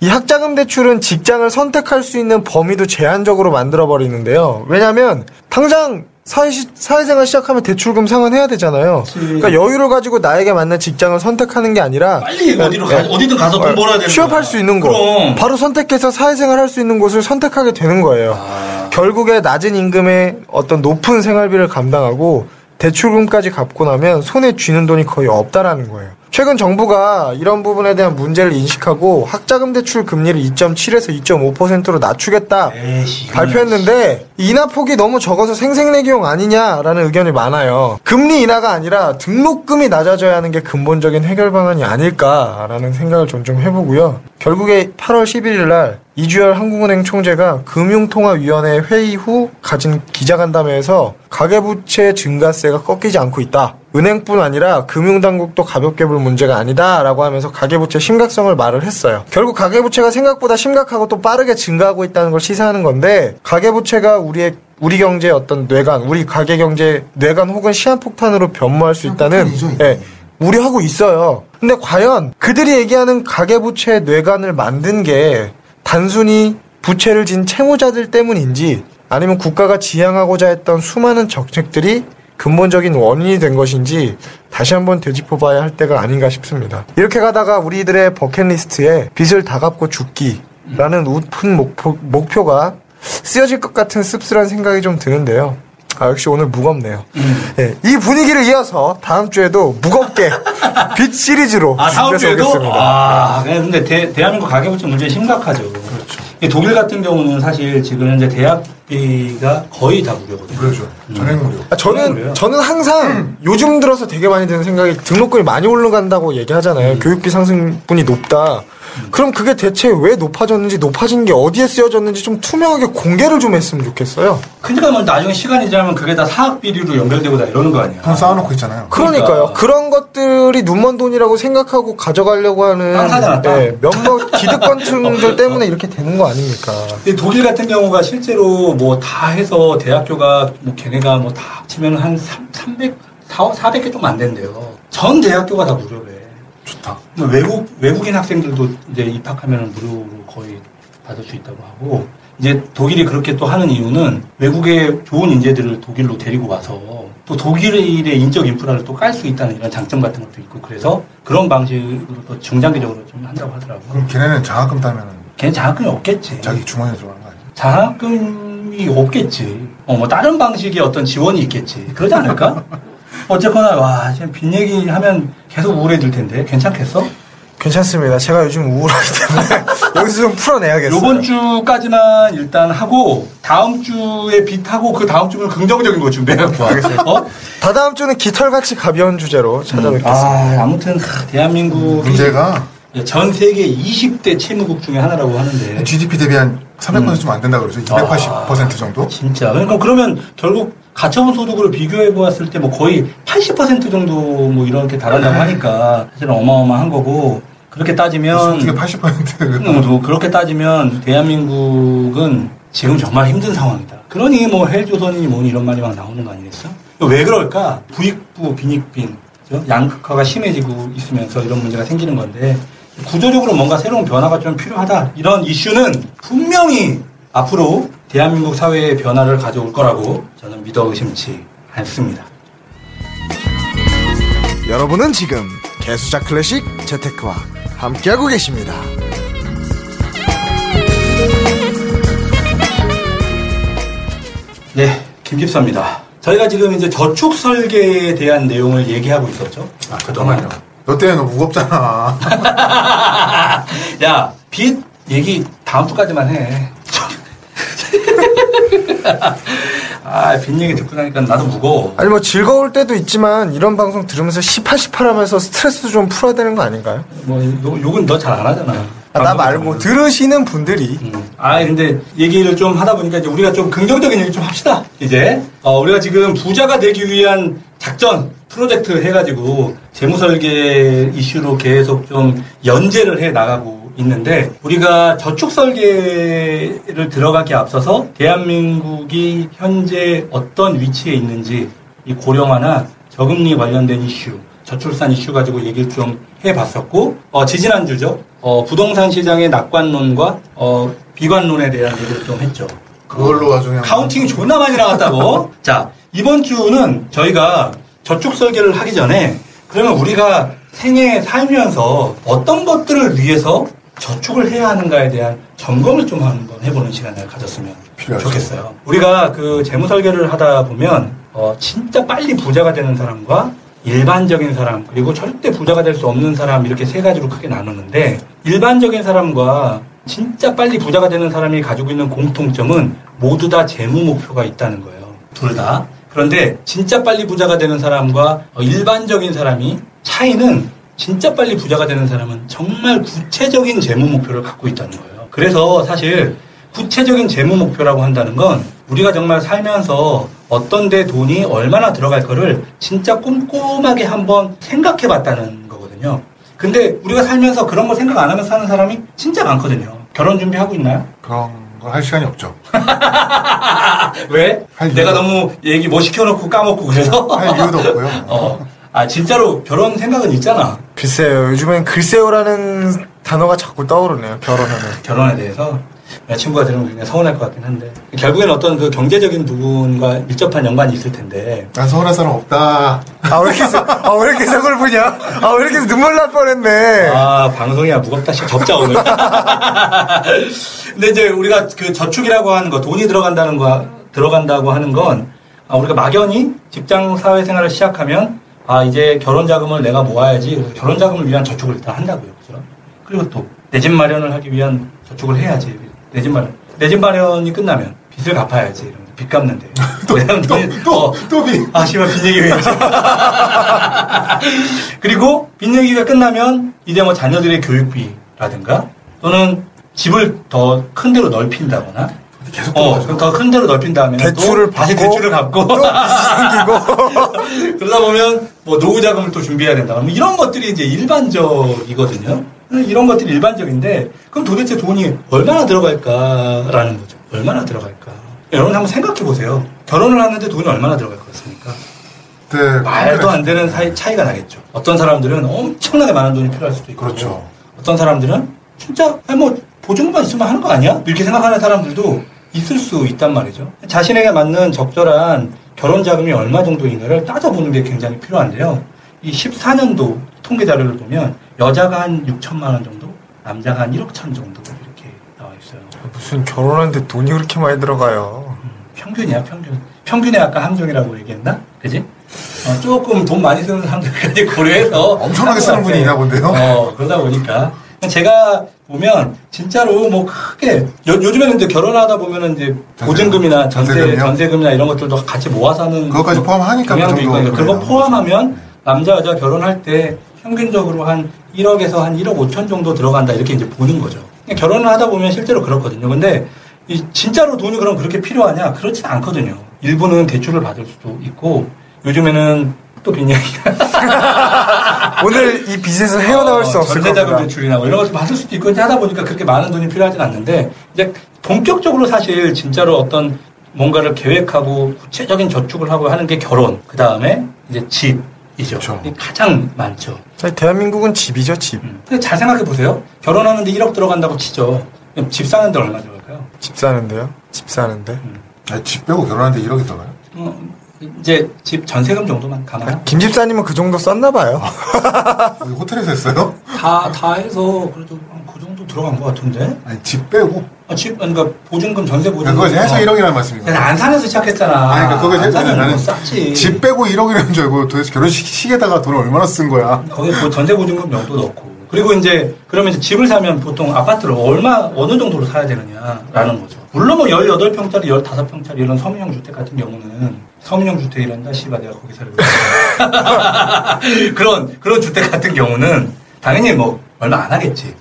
이 학자금 대출은 직장을 선택할 수 있는 범위도 제한적으로 만들어 버리는데요. 왜냐하면 당장 사회 사회생활 시작하면 대출금 상환해야 되잖아요. 그러니까 여유를 가지고 나에게 맞는 직장을 선택하는 게 아니라 빨리 어디로 가, 어디든 가서 돈 벌어야 되는 취업할 거야. 수 있는 곳, 그럼. 바로 선택해서 사회생활 할 수 있는 곳을 선택하게 되는 거예요. 아. 결국에 낮은 임금에 어떤 높은 생활비를 감당하고 대출금까지 갚고 나면 손에 쥐는 돈이 거의 없다라는 거예요. 최근 정부가 이런 부분에 대한 문제를 인식하고 학자금 대출 금리를 2.7에서 2.5%로 낮추겠다 이거는 발표했는데 인하폭이 너무 적어서 생색내기용 아니냐라는 의견이 많아요. 금리 인하가 아니라 등록금이 낮아져야 하는 게 근본적인 해결 방안이 아닐까라는 생각을 좀 좀 해보고요. 결국에 8월 11일 날 이주열 한국은행 총재가 금융통화위원회 회의 후 가진 기자간담회에서 가계부채 증가세가 꺾이지 않고 있다. 은행뿐 아니라 금융당국도 가볍게 볼 문제가 아니다라고 하면서 가계부채 심각성을 말을 했어요. 결국 가계부채가 생각보다 심각하고 또 빠르게 증가하고 있다는 걸 시사하는 건데 가계부채가 우리의 우리 경제의 어떤 뇌관, 우리 가계 경제 뇌관 혹은 시한폭탄으로 변모할 수 있다는 예, 우려하고 있어요. 근데 과연 그들이 얘기하는 가계부채 뇌관을 만든 게 단순히 부채를 진 채무자들 때문인지 아니면 국가가 지향하고자 했던 수많은 정책들이 근본적인 원인이 된 것인지 다시 한번 되짚어봐야 할 때가 아닌가 싶습니다. 이렇게 가다가 우리들의 버킷리스트에 빚을 다 갚고 죽기라는 웃픈 목표, 목표가 쓰여질 것 같은 씁쓸한 생각이 좀 드는데요. 아, 역시 오늘 무겁네요. 예, 이 분위기를 이어서 다음 주에도 무겁게 빛 시리즈로 아, 다음 주에도? 오겠습니다. 아, 네, 근데 대, 대한민국 가계부채 문제 심각하죠. 그렇죠. 독일 같은 경우는 사실 지금 현재 대학비가 거의 다 무료거든요. 무료죠. 전액 무료. 아, 저는 그래요? 저는 항상 요즘 들어서 되게 많이 드는 생각이 등록금이 많이 올라간다고 얘기하잖아요. 교육비 상승분이 높다. 그럼 그게 대체 왜 높아졌는지 높아진 게 어디에 쓰여졌는지 좀 투명하게 공개를 좀 했으면 좋겠어요. 그러니까 뭐 나중에 시간이 지나면 그게 다 사학 비리로 연결되고 다 이러는 거 아니야. 돈 쌓아놓고 있잖아요. 그러니까요. 그러니까. 그런 것들 이 눈먼 돈이라고 생각하고 가져가려고 하는. 예, 몇몇 기득권층들 때문에 이렇게 되는 거 아닙니까? 근데 독일 같은 경우가 실제로 뭐 다 해서 대학교가 뭐 걔네가 뭐 다 합치면 한 3, 300, 400개 좀 안 된대요. 전 대학교가 다 무료래. 좋다. 뭐 외국 외국인 학생들도 이제 입학하면 무료로 거의 받을 수 있다고 하고 이제 독일이 그렇게 또 하는 이유는 외국의 좋은 인재들을 독일로 데리고 와서 또 독일의 인적 인프라를 또 깔 수 있다는 이런 장점 같은 것도 있고 그래서 그런 방식으로 또 중장기적으로 좀 한다고 하더라고요. 그럼 걔네는 장학금 따면은 걔는 장학금이 없겠지. 자기 주머니에 들어가는 거 아니야? 장학금이 없겠지. 어, 뭐 다른 방식의 어떤 지원이 있겠지. 그러지 않을까? 어쨌거나 와 지금 빚 얘기하면 계속 우울해질 텐데 괜찮겠어? 괜찮습니다. 제가 요즘 우울하기 때문에 여기서 좀 풀어내야겠어요. 요번 주까지만 일단 하고 다음 주에 빚하고 그 다음 주는 긍정적인 거 준비해갖고 하겠어요. 어? 다다음 주는 깃털같이 가벼운 주제로 찾아뵙겠습니다. 아 아무튼 하, 대한민국 문제가 전 세계 20대 채무국 중에 하나라고 하는데 GDP 대비 한 300%좀 안 된다 그러죠. 280% 정도? 진짜 그러니까 그러면 결국 가처분 소득으로 비교해 보았을 때 뭐 거의 80% 정도 뭐 이렇게 달한다고 하니까 사실은 어마어마한 거고 그렇게 따지면 어떻게 80%를 음, 뭐 그렇게 따지면 대한민국은 지금 정말 힘든 상황이다. 그러니 뭐 헬조선이니 뭐니 이런 말이 막 나오는 거 아니겠어? 왜 그럴까? 부익부 빈익빈? 양극화가 심해지고 있으면서 이런 문제가 생기는 건데 구조적으로 뭔가 새로운 변화가 좀 필요하다. 이런 이슈는 분명히 앞으로 대한민국 사회의 변화를 가져올 거라고 저는 믿어 의심치 않습니다. 여러분은 지금 개수작 클래식 재테크와 함께하고 계십니다. 네, 김집사입니다. 저희가 지금 이제 저축 설계에 대한 내용을 얘기하고 있었죠. 아, 그동안요. 너 때문에 너무 무겁잖아. 야, 빚 얘기 다음 주까지만 해. 아, 빚 얘기 듣고 나니까 나도 무거워. 아니 뭐 즐거울 때도 있지만 이런 방송 들으면서 18, 18 하면서 스트레스도 좀 풀어야 되는 거 아닌가요? 뭐, 욕- 욕은 너 잘 안 하잖아. 아, 나 말고 들으시는 분들이 음. 아, 근데 얘기를 좀 하다 보니까 이제 우리가 좀 긍정적인 얘기 좀 합시다. 이제 어, 우리가 지금 부자가 되기 위한 작전 프로젝트 해가지고 재무설계 이슈로 계속 좀 연재를 해 나가고 있는데 우리가 저축 설계를 들어가기 앞서서 대한민국이 현재 어떤 위치에 있는지 이 고령화나 저금리 관련된 이슈 저출산 이슈 가지고 얘기를 좀 해봤었고 어, 지지난주죠. 어, 부동산 시장의 낙관론과 어, 비관론에 대한 얘기를 좀 했죠. 그걸로 그냥 카운팅이 존나 많이 나왔다고. 자, 이번 주는 저희가 저축 설계를 하기 전에 그러면 우리가 생애에 살면서 어떤 것들을 위해서 저축을 해야 하는가에 대한 점검을 좀 한번 해보는 시간을 가졌으면 필요하죠. 좋겠어요. 우리가 그 재무 설계를 하다 보면 어, 진짜 빨리 부자가 되는 사람과 일반적인 사람 그리고 절대 부자가 될 수 없는 사람 이렇게 세 가지로 크게 나누는데 일반적인 사람과 진짜 빨리 부자가 되는 사람이 가지고 있는 공통점은 모두 다 재무 목표가 있다는 거예요. 둘 다. 그런데 진짜 빨리 부자가 되는 사람과 어, 일반적인 사람이 차이는 진짜 빨리 부자가 되는 사람은 정말 구체적인 재무 목표를 갖고 있다는 거예요. 그래서 사실 구체적인 재무 목표라고 한다는 건 우리가 정말 살면서 어떤 데 돈이 얼마나 들어갈 거를 진짜 꼼꼼하게 한번 생각해 봤다는 거거든요. 근데 우리가 살면서 그런 걸 생각 안 하면서 사는 사람이 진짜 많거든요. 결혼 준비하고 있나요? 그런 걸할 시간이 없죠. 왜? 할 내가 너무 얘기 못 시켜놓고 까먹고 그래서? 할 이유도 없고요. 어. 아, 진짜로 결혼 생각은 있잖아. 글쎄요. 요즘엔 글쎄요라는 단어가 자꾸 떠오르네요. 결혼하면. 결혼에 대해서. 내 친구가 들으면 굉장히 서운할 것 같긴 한데. 결국엔 어떤 그 경제적인 부분과 밀접한 연관이 있을 텐데. 난 서운할 사람 없다. 아, 왜 이렇게, 서- 아, 왜 이렇게 서글프냐? 아, 왜 이렇게 눈물 날 뻔했네. 아, 방송이야 무겁다. 씨, 접자, 오늘. 근데 이제 우리가 그 저축이라고 하는 거, 돈이 들어간다는 거, 들어간다고 하는 건, 아, 우리가 막연히 직장 사회생활을 시작하면, 아, 이제 결혼 자금을 내가 모아야지. 그래서 결혼 자금을 위한 저축을 일단 한다고요. 그죠? 그리고 또, 내 집 마련을 하기 위한 저축을 해야지. 내 집 마련. 내 집 마련이 끝나면 빚을 갚아야지. 이러면서 빚 갚는데. 왜냐면 돈이- 또, 어, 또. 아, 씨발, 빚 얘기 왜 하지? 그리고 빚 얘기가 끝나면 이제 뭐 자녀들의 교육비라든가 또는 집을 더 큰 데로 넓힌다거나 계속 어, 들어가죠. 더큰 데로 넓힌 다음에 대출을 다시 대출을 갚고 또 생기고. 그러다 보면 뭐 노후 자금을 또 준비해야 된다. 뭐 이런 것들이 이제 일반적이거든요. 이런 것들이 일반적인데 그럼 도대체 돈이 얼마나 들어갈까라는 거죠. 얼마나 들어갈까? 여러분 한번 생각해 보세요. 결혼을 하는데 돈이 얼마나 들어갈 것 같습니까? 네, 말도 안 되는 사이, 차이가 나겠죠. 어떤 사람들은 엄청나게 많은 돈이 필요할 수도 있고. 그렇죠. 어떤 사람들은 진짜 아니 뭐 보증금만 있으면 하는 거 아니야? 이렇게 생각하는 사람들도 있을 수 있단 말이죠. 자신에게 맞는 적절한 결혼 자금이 얼마 정도인가를 따져보는 게 굉장히 필요한데요. 이 14년도 통계 자료를 보면 여자가 한 6천만 원 정도, 남자가 한 1억 천 정도 이렇게 나와 있어요. 무슨 결혼하는데 돈이 그렇게 많이 들어가요. 평균이야, 평균. 평균에 아까 함정이라고 얘기했나? 그지? 어, 조금 돈 많이 쓰는 사람들까지 고려해서. 엄청나게 쓰는 분이 있나 본데요? 어, 그러다 보니까. 제가 보면, 진짜로 뭐 크게, 요, 요즘에는 이제 결혼하다 보면은 이제 보증금이나 전세, 전세금이요? 전세금이나 이런 것들도 같이 모아서 하는. 그것까지 포함하니까 그 정도 그거 그래요. 포함하면 남자, 여자 결혼할 때 평균적으로 한 1억에서 한 1억 5천 정도 들어간다 이렇게 이제 보는 거죠. 결혼을 하다 보면 실제로 그렇거든요. 근데 이 진짜로 돈이 그럼 그렇게 필요하냐? 그렇지 않거든요. 일부는 대출을 받을 수도 있고 요즘에는 또 빈이야기가 오늘 이 빚에서 헤어나올 수 없을 전세자금 겁니다. 대출이나 뭐 이런 것도 받을 수도 있고 하다 보니까 그렇게 많은 돈이 필요하진 않는데 이제 본격적으로 사실 진짜로 어떤 뭔가를 계획하고 구체적인 저축을 하고 하는 게 결혼 그 다음에 이제 집 이죠. 그렇죠. 이게 가장 많죠. 저희 대한민국은 집이죠, 집. 음. 근데 잘 생각해 보세요. 결혼하는데 1억 들어간다고 치죠. 그럼 집 사는데 얼마 들어갈까요? 집 사는데요? 집 사는데. 아니, 집 빼고 결혼하는데 1억이 들어가요? 어, 이제 집 전세금 정도만 감안하고 김 집사님은 그 정도 썼나 봐요. 호텔에서 했어요? 다, 다 해서 그래도 한그 정도 들어간 것 같은데? 아니, 집 빼고. 아, 집, 그러니까 보증금, 전세 보증금. 그거 해서 어. 1억이라는 말씀인 그래서 거예요. 안산에서 시작했잖아. 아니, 그러니까 그거 해서 나는 뭐 쌌지. 집 빼고 1억이라는 줄 알고 도대체 결혼식에다가 돈을 얼마나 쓴 거야? 거기 뭐 전세 보증금 정도 넣고. 그리고 이제, 그러면 이제 집을 사면 보통 아파트를 얼마, 어느 정도로 사야 되느냐라는 거죠. 물론 뭐 18평짜리, 15평짜리 이런 서민형 주택 같은 경우는 서민형 주택이란다, 씨발, 내가 거기 살고 있어. 그런, 그런 주택 같은 경우는 당연히 뭐 얼마 안 하겠지.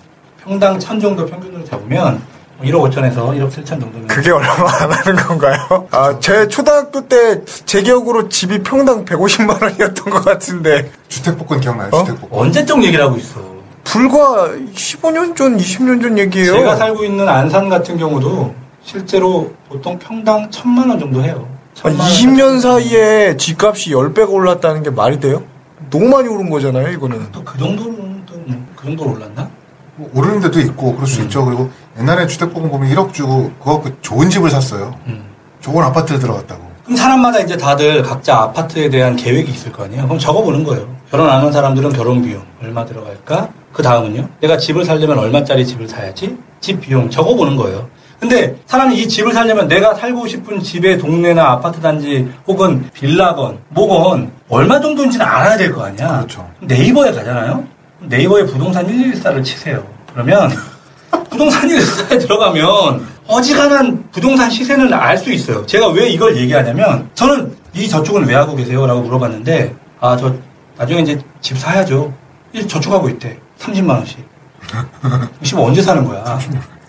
평당 천 정도 평균으로 잡으면 1억 5천에서 1억 7천 정도면. 그게 얼마 안 하는 건가요? 아, 제 초등학교 때 제 기억으로 집이 평당 150만 원이었던 것 같은데 주택복권 기억나요? 어? 주택복권. 언제적 얘기를 하고 있어. 불과 15년 전, 20년 전 얘기예요. 제가 살고 있는 안산 같은 경우도 실제로 보통 평당 천만 원 정도 해요. 아, 천만 원 20년 사이에 집값이 10배가 올랐다는 게 말이 돼요? 너무 많이 오른 거잖아요, 이거는. 또 그 정도는 또 그 정도로 올랐나? 뭐 오르는 데도 있고 그럴 수 있죠. 그리고 옛날에 주택보험 보면 1억 주고 그거 그 좋은 집을 샀어요. 음. 좋은 아파트를 들어갔다고. 그럼 사람마다 이제 다들 각자 아파트에 대한 계획이 있을 거 아니에요? 그럼 적어보는 거예요. 결혼 안 한 사람들은 결혼 비용 얼마 들어갈까? 그 다음은요? 내가 집을 살려면 얼마짜리 집을 사야지? 집 비용 적어보는 거예요. 근데 사람이 이 집을 살려면 내가 살고 싶은 집의 동네나 아파트 단지 혹은 빌라건 뭐건 얼마 정도인지는 알아야 될 거 아니야? 그렇죠. 네이버에 가잖아요? 네이버에 부동산 114를 치세요. 그러면 부동산 114에 들어가면 어지간한 부동산 시세는 알 수 있어요. 제가 왜 이걸 얘기하냐면 저는 이 저축은 왜 하고 계세요? 라고 물어봤는데 아 저 나중에 이제 집 사야죠. 이 저축하고 있대. 30만 원씩. 이 언제 사는 거야?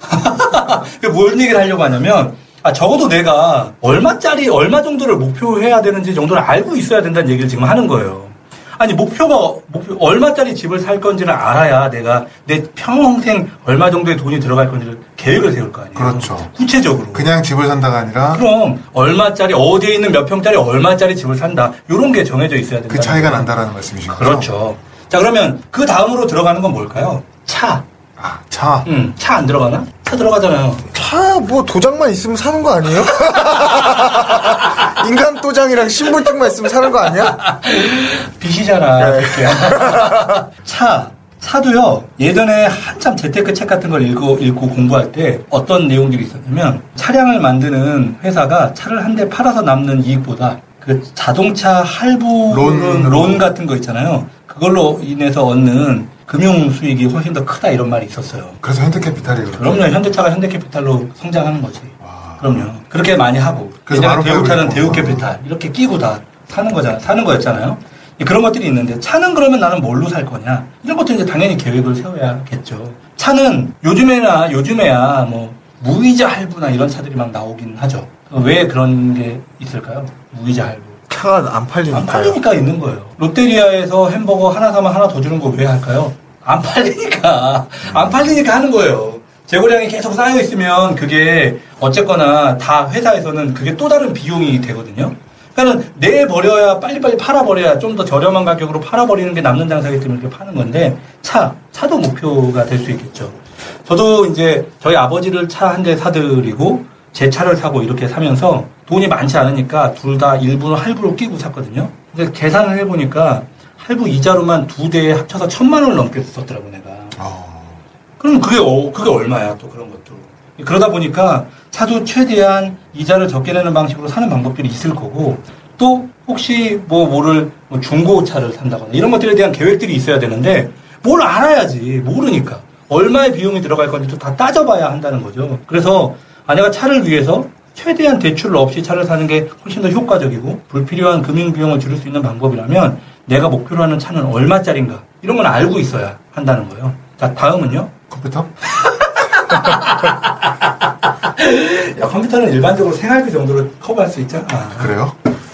그뭘 얘기를 하려고 하냐면 아 적어도 내가 얼마짜리 얼마 정도를 목표해야 되는지 정도를 알고 있어야 된다는 얘기를 지금 하는 거예요. 아니 목표가 목표 얼마짜리 집을 살 건지를 알아야 내가 내 평생 얼마 정도의 돈이 들어갈 건지를 계획을 세울 거 아니에요. 그렇죠. 구체적으로. 그냥 집을 산다가 아니라 그럼 얼마짜리 어디에 있는 몇 평짜리 얼마짜리 집을 산다. 이런 게 정해져 있어야 된다. 그 차이가 난다라는 말씀이신 거죠? 그렇죠. 자 그러면 그 다음으로 들어가는 건 뭘까요? 차. 아, 차. 음, 차안 들어가나? 차 들어가잖아요. 차, 뭐, 도장만 있으면 사는 거 아니에요? 인간 도장이랑 신분증만 있으면 사는 거 아니야? 빚이잖아. 네. 차. 차도요, 예전에 한참 재테크 책 같은 걸 읽고, 읽고 공부할 때 어떤 내용들이 있었냐면, 차량을 만드는 회사가 차를 한 대 팔아서 남는 이익보다 그 자동차 할부 론. 론 같은 거 있잖아요. 그걸로 인해서 얻는 금융 수익이 훨씬 더 크다 이런 말이 있었어요. 그래서 현대캐피탈이 그렇죠. 그럼요. 현대차가 현대캐피탈로 성장하는 거지. 와. 그럼요. 그렇게 많이 하고. 그래서 대우차는. 대우캐피탈. 이렇게 끼고 다 사는 거잖아. 사는 거였잖아요. 그런 것들이 있는데 차는 그러면 나는 뭘로 살 거냐? 이런 것도 이제 당연히 계획을 세워야겠죠. 차는 요즘에나 요즘에야 뭐 무이자 할부나 이런 차들이 막 나오긴 하죠. 왜 그런 게 있을까요? 무이자 할부. 차가 안안 팔리니까요. 팔리니까 있는 거예요. 롯데리아에서 햄버거 하나 사면 하나 더 주는 거 왜 할까요? 안 팔리니까. 안 팔리니까 하는 거예요. 재고량이 계속 쌓여 있으면 그게 어쨌거나 다 회사에서는 그게 또 다른 비용이 되거든요. 그러니까 내버려야 빨리빨리 팔아버려야 좀 더 저렴한 가격으로 팔아버리는 게 남는 장사기 때문에 이렇게 파는 건데 차, 차도 목표가 될 수 있겠죠. 저도 이제 저희 아버지를 차 한 대 사드리고 제 차를 사고 이렇게 사면서 돈이 많지 않으니까 둘 다 일부는 할부로 끼고 샀거든요. 근데 계산을 해보니까 할부 이자로만 두 대에 합쳐서 천만 원을 넘게 썼더라고 내가. 어. 그럼 그게 어, 그게 얼마야 또 그런 것도. 그러다 보니까 차도 최대한 이자를 적게 내는 방식으로 사는 방법들이 있을 거고 또 혹시 뭐 뭐를 뭐 중고차를 산다거나 이런 것들에 대한 계획들이 있어야 되는데 뭘 알아야지 모르니까 얼마의 비용이 들어갈 건지도 다 따져봐야 한다는 거죠. 그래서 아 내가 차를 위해서 최대한 대출 없이 차를 사는 게 훨씬 더 효과적이고 불필요한 금융 비용을 줄일 수 있는 방법이라면 내가 목표로 하는 차는 얼마짜린가 이런 건 알고 있어야 한다는 거예요. 자 다음은요. 컴퓨터? 야, 컴퓨터는 일반적으로 생활비 정도로 커버할 수 있잖아. 그래요?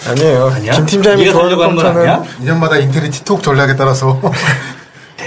아니에요. 아니야? 김 팀장님이 좋아하는? 컴퓨터는 2년마다 인텔이 티톡 전략에 따라서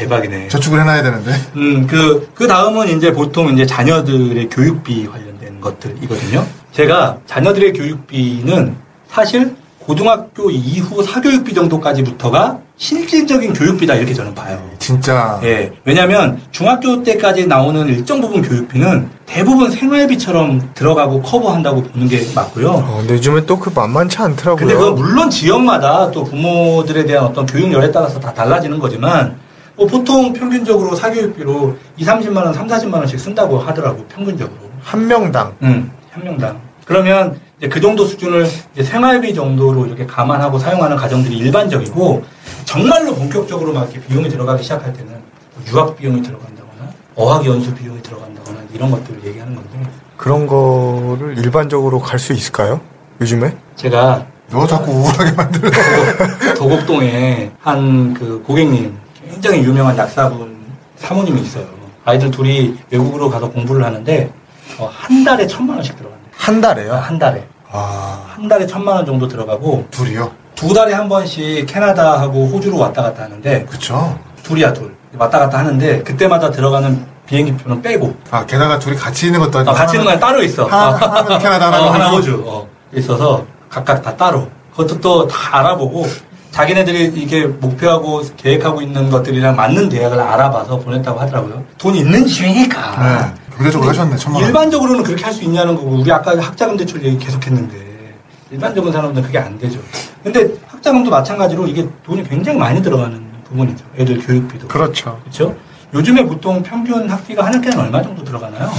대박이네. 저축을 해놔야 되는데. 음, 그, 그 다음은 이제 보통 이제 자녀들의 교육비 관련된 것들이거든요. 제가 자녀들의 교육비는 사실 고등학교 이후 사교육비 정도까지부터가 실질적인 교육비다 이렇게 저는 봐요. 진짜 예. 왜냐면 중학교 때까지 나오는 일정 부분 교육비는 대부분 생활비처럼 들어가고 커버한다고 보는 게 맞고요. 어, 근데 요즘에 또 그 만만치 않더라고요. 근데 그건 물론 지역마다 또 부모들에 대한 어떤 교육열에 따라서 다 달라지는 거지만 뭐 보통 평균적으로 사교육비로 2, 30만 원, 3, 40만 원씩 쓴다고 하더라고 평균적으로. 한 명당 음, 한 명당. 그러면 이제 그 정도 수준을 이제 생활비 정도로 이렇게 감안하고 사용하는 가정들이 일반적이고 정말로 본격적으로 막 이렇게 비용이 들어가기 시작할 때는 뭐 유학 비용이 들어간다거나 어학 연수 비용이 들어간다거나 이런 것들을 얘기하는 건데 그런 거를 일반적으로 갈 수 있을까요? 요즘에? 제가 너 자꾸 우울하게 만들어. 도곡, 동에 한 그 고객님 굉장히 유명한 약사분 사모님이 있어요. 아이들 둘이 외국으로 가서 공부를 하는데 어, 한 달에 천만 원씩 들어간대. 한 달에요? 한 달에 아 한 달에 천만 원 정도 들어가고 둘이요? 두 달에 한 번씩 캐나다하고 호주로 왔다 갔다 하는데 그쵸? 둘이야 둘 왔다 갔다 하는데 그때마다 들어가는 비행기 표는 빼고 아 게다가 둘이 같이 있는 것도 아니고 어, 같이 있는 건 따로 있어. 하나- 어. 하나는 캐나다, 하나는 어, 하나 호주. 호주. 어, 있어서 각각 다 따로. 그것도 또 다 알아보고 자기네들이 이게 목표하고 계획하고 있는 것들이랑 맞는 대학을 알아봐서 보냈다고 하더라고요. 돈 있는 집이니까. 네. 경제적으로 하셨네, 천만 원. 일반적으로는 그렇게 할 수 있냐는 거고 우리 아까 학자금 대출 얘기 계속 했는데 일반적인 사람들은 그게 안 되죠. 근데 학자금도 마찬가지로 이게 돈이 굉장히 많이 들어가는 부분이죠. 애들 교육비도. 그렇죠. 그렇죠? 요즘에 보통 평균 학비가 한 학기는 얼마 정도 들어가나요?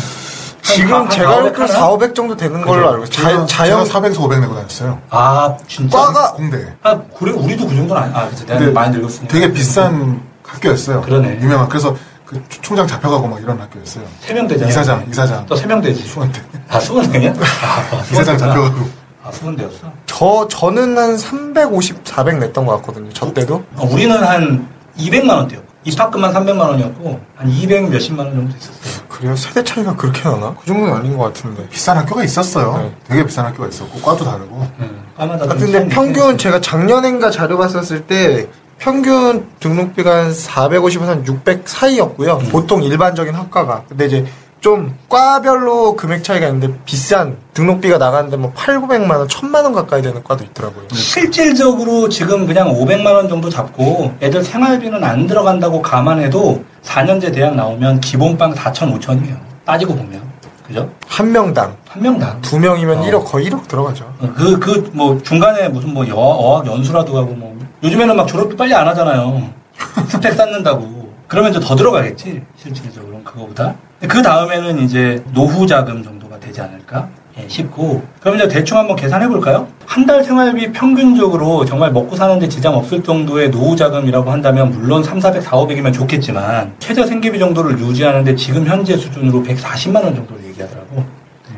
한 지금 한 제가 400 알기로 하나? 4, 500 정도 되는 걸로 알고 있어요. 자, 자연, 제가 400에서 500 내고 다녔어요. 아 진짜? 과가 공대. 아 그래 우리도 그 정도는 아니 아 그치 내가 근데 많이 늙었으니까 되게 비싼 학교였어요. 그러네. 유명한. 그래서 그 총장 잡혀가고 막 이런 학교였어요. 세명대장 이사장, 이사장. 또 세명대지 수원대. 아 수원대냐? 아, 이사장. 잡혀가고. 아 수원대였어? 저, 저는 한 350, 400 냈던 것 같거든요. 저 때도. 어, 우리는 한 200만 원대였고 입학금만 300만 원이었고 한 200 몇십만 원 정도 있었어요 그래요? 세대 차이가 그렇게 나나? 그 정도는 아닌 것 같은데. 비싼 학교가 있었어요. 네. 되게 비싼 학교가 있었고, 과도 다르고. 음, 아, 좀 근데 평균 제가 작년엔가 자료 봤었을 때 평균 등록비가 한 450에서 한 600 사이였고요. 보통 일반적인 학과가. 근데 이제 좀 과별로 금액 차이가 있는데 비싼 등록비가 나가는데 뭐 8, 900만 원, 1000만 원 가까이 되는 과도 있더라고요. 실질적으로 지금 그냥 500만 원 정도 잡고 애들 생활비는 안 들어간다고 감안해도 4년제 대학 나오면 기본빵 4천 5천이에요. 따지고 보면. 그죠? 한 명당 한 명당. 두 명이면 어. 1억 거의 1억 들어가죠. 그, 그, 뭐, 중간에 무슨 뭐, 여, 어학 연수라도 하고, 뭐, 요즘에는 막 졸업도 빨리 안 하잖아요. 스펙 쌓는다고. 그러면 이제 더 들어가겠지, 실질적으로는 그거보다. 그 다음에는 이제 노후 자금 정도가 되지 않을까 예, 싶고. 그럼 이제 대충 한번 계산해 볼까요? 한 달 생활비 평균적으로 정말 먹고 사는데 지장 없을 정도의 노후 자금이라고 한다면 물론 3, 400, 4, 500이면 좋겠지만 최저 생계비 정도를 유지하는데 지금 현재 수준으로 140만 원 정도를 얘기하더라고.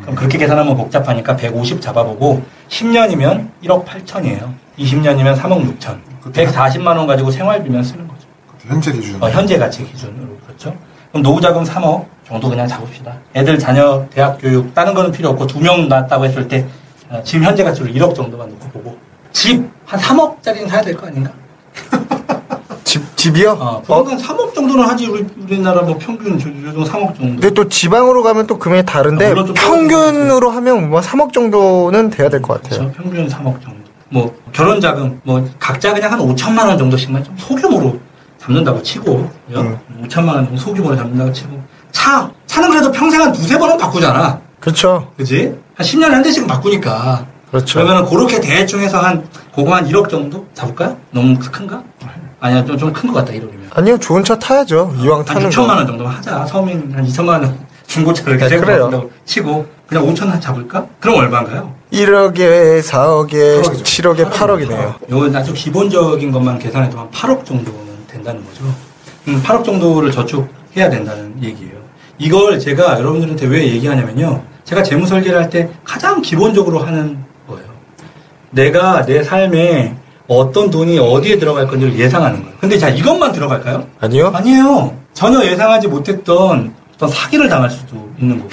그럼 그렇게 계산하면 복잡하니까 150 잡아보고 10년이면 1억 8천이에요. 20년이면 3억 6천. 140만 원 가지고 생활비만 쓰는 거죠. 현재 기준. 어, 현재 가치 기준으로 그렇죠. 그럼 노후 자금 3억 정도 그냥 잡읍시다. 애들 자녀 대학 교육 다른 거는 필요 없고 두 명 낳았다고 했을 때 어, 지금 현재 가치로 1억 정도만 놓고 보고 집 한 3억짜리는 사야 될 거 아닌가? 집, 집이요? 어, 보통 한 3억 정도는 하지 우리 우리나라 뭐 평균 저- 요즘 3억 정도. 근데 또 지방으로 가면 또 금액이 다른데 좀 평균으로 하면 뭐 3억 정도는 돼야 될 것 같아요. 그렇죠. 평균 3억 정도. 뭐 결혼 자금 뭐 각자 그냥 한 5천만 원 정도씩만 좀 소규모로 잡는다고 치고 요 음. 5천만 원 정도 소규모로 잡는다고 치고 차 차는 그래도 평생 한 두세 번은 바꾸잖아. 그렇죠. 그지? 한 10년에 한 대씩은 바꾸니까. 그렇죠. 그러면은 그렇게 대충 해서 한 그거 한 1억 정도 잡을까요? 너무 큰가? 아니야 좀 좀 큰 것 같다 1억이면. 아니요, 좋은 차 타야죠. 이왕 한 타는 6천만 거. 원 정도만 하자. 서민 한 2천만 원 중고차를 이렇게 네, 그래요. 치고 그냥 5천 원 잡을까? 그럼 얼마인가요? 1억에 4억에 8억이죠. 7억에 8억이네요. 이건 아주 기본적인 것만 계산해도 한 8억 정도는 된다는 거죠. 음, 8억 정도를 저축해야 된다는 얘기예요. 이걸 제가 여러분들한테 왜 얘기하냐면요. 제가 재무 설계를 할 때 가장 기본적으로 하는 거예요. 내가 내 삶에 어떤 돈이 어디에 들어갈 건지를 예상하는 거예요. 근데 자, 이것만 들어갈까요? 아니요? 아니에요. 전혀 예상하지 못했던 어떤 사기를 당할 수도 있는 거고.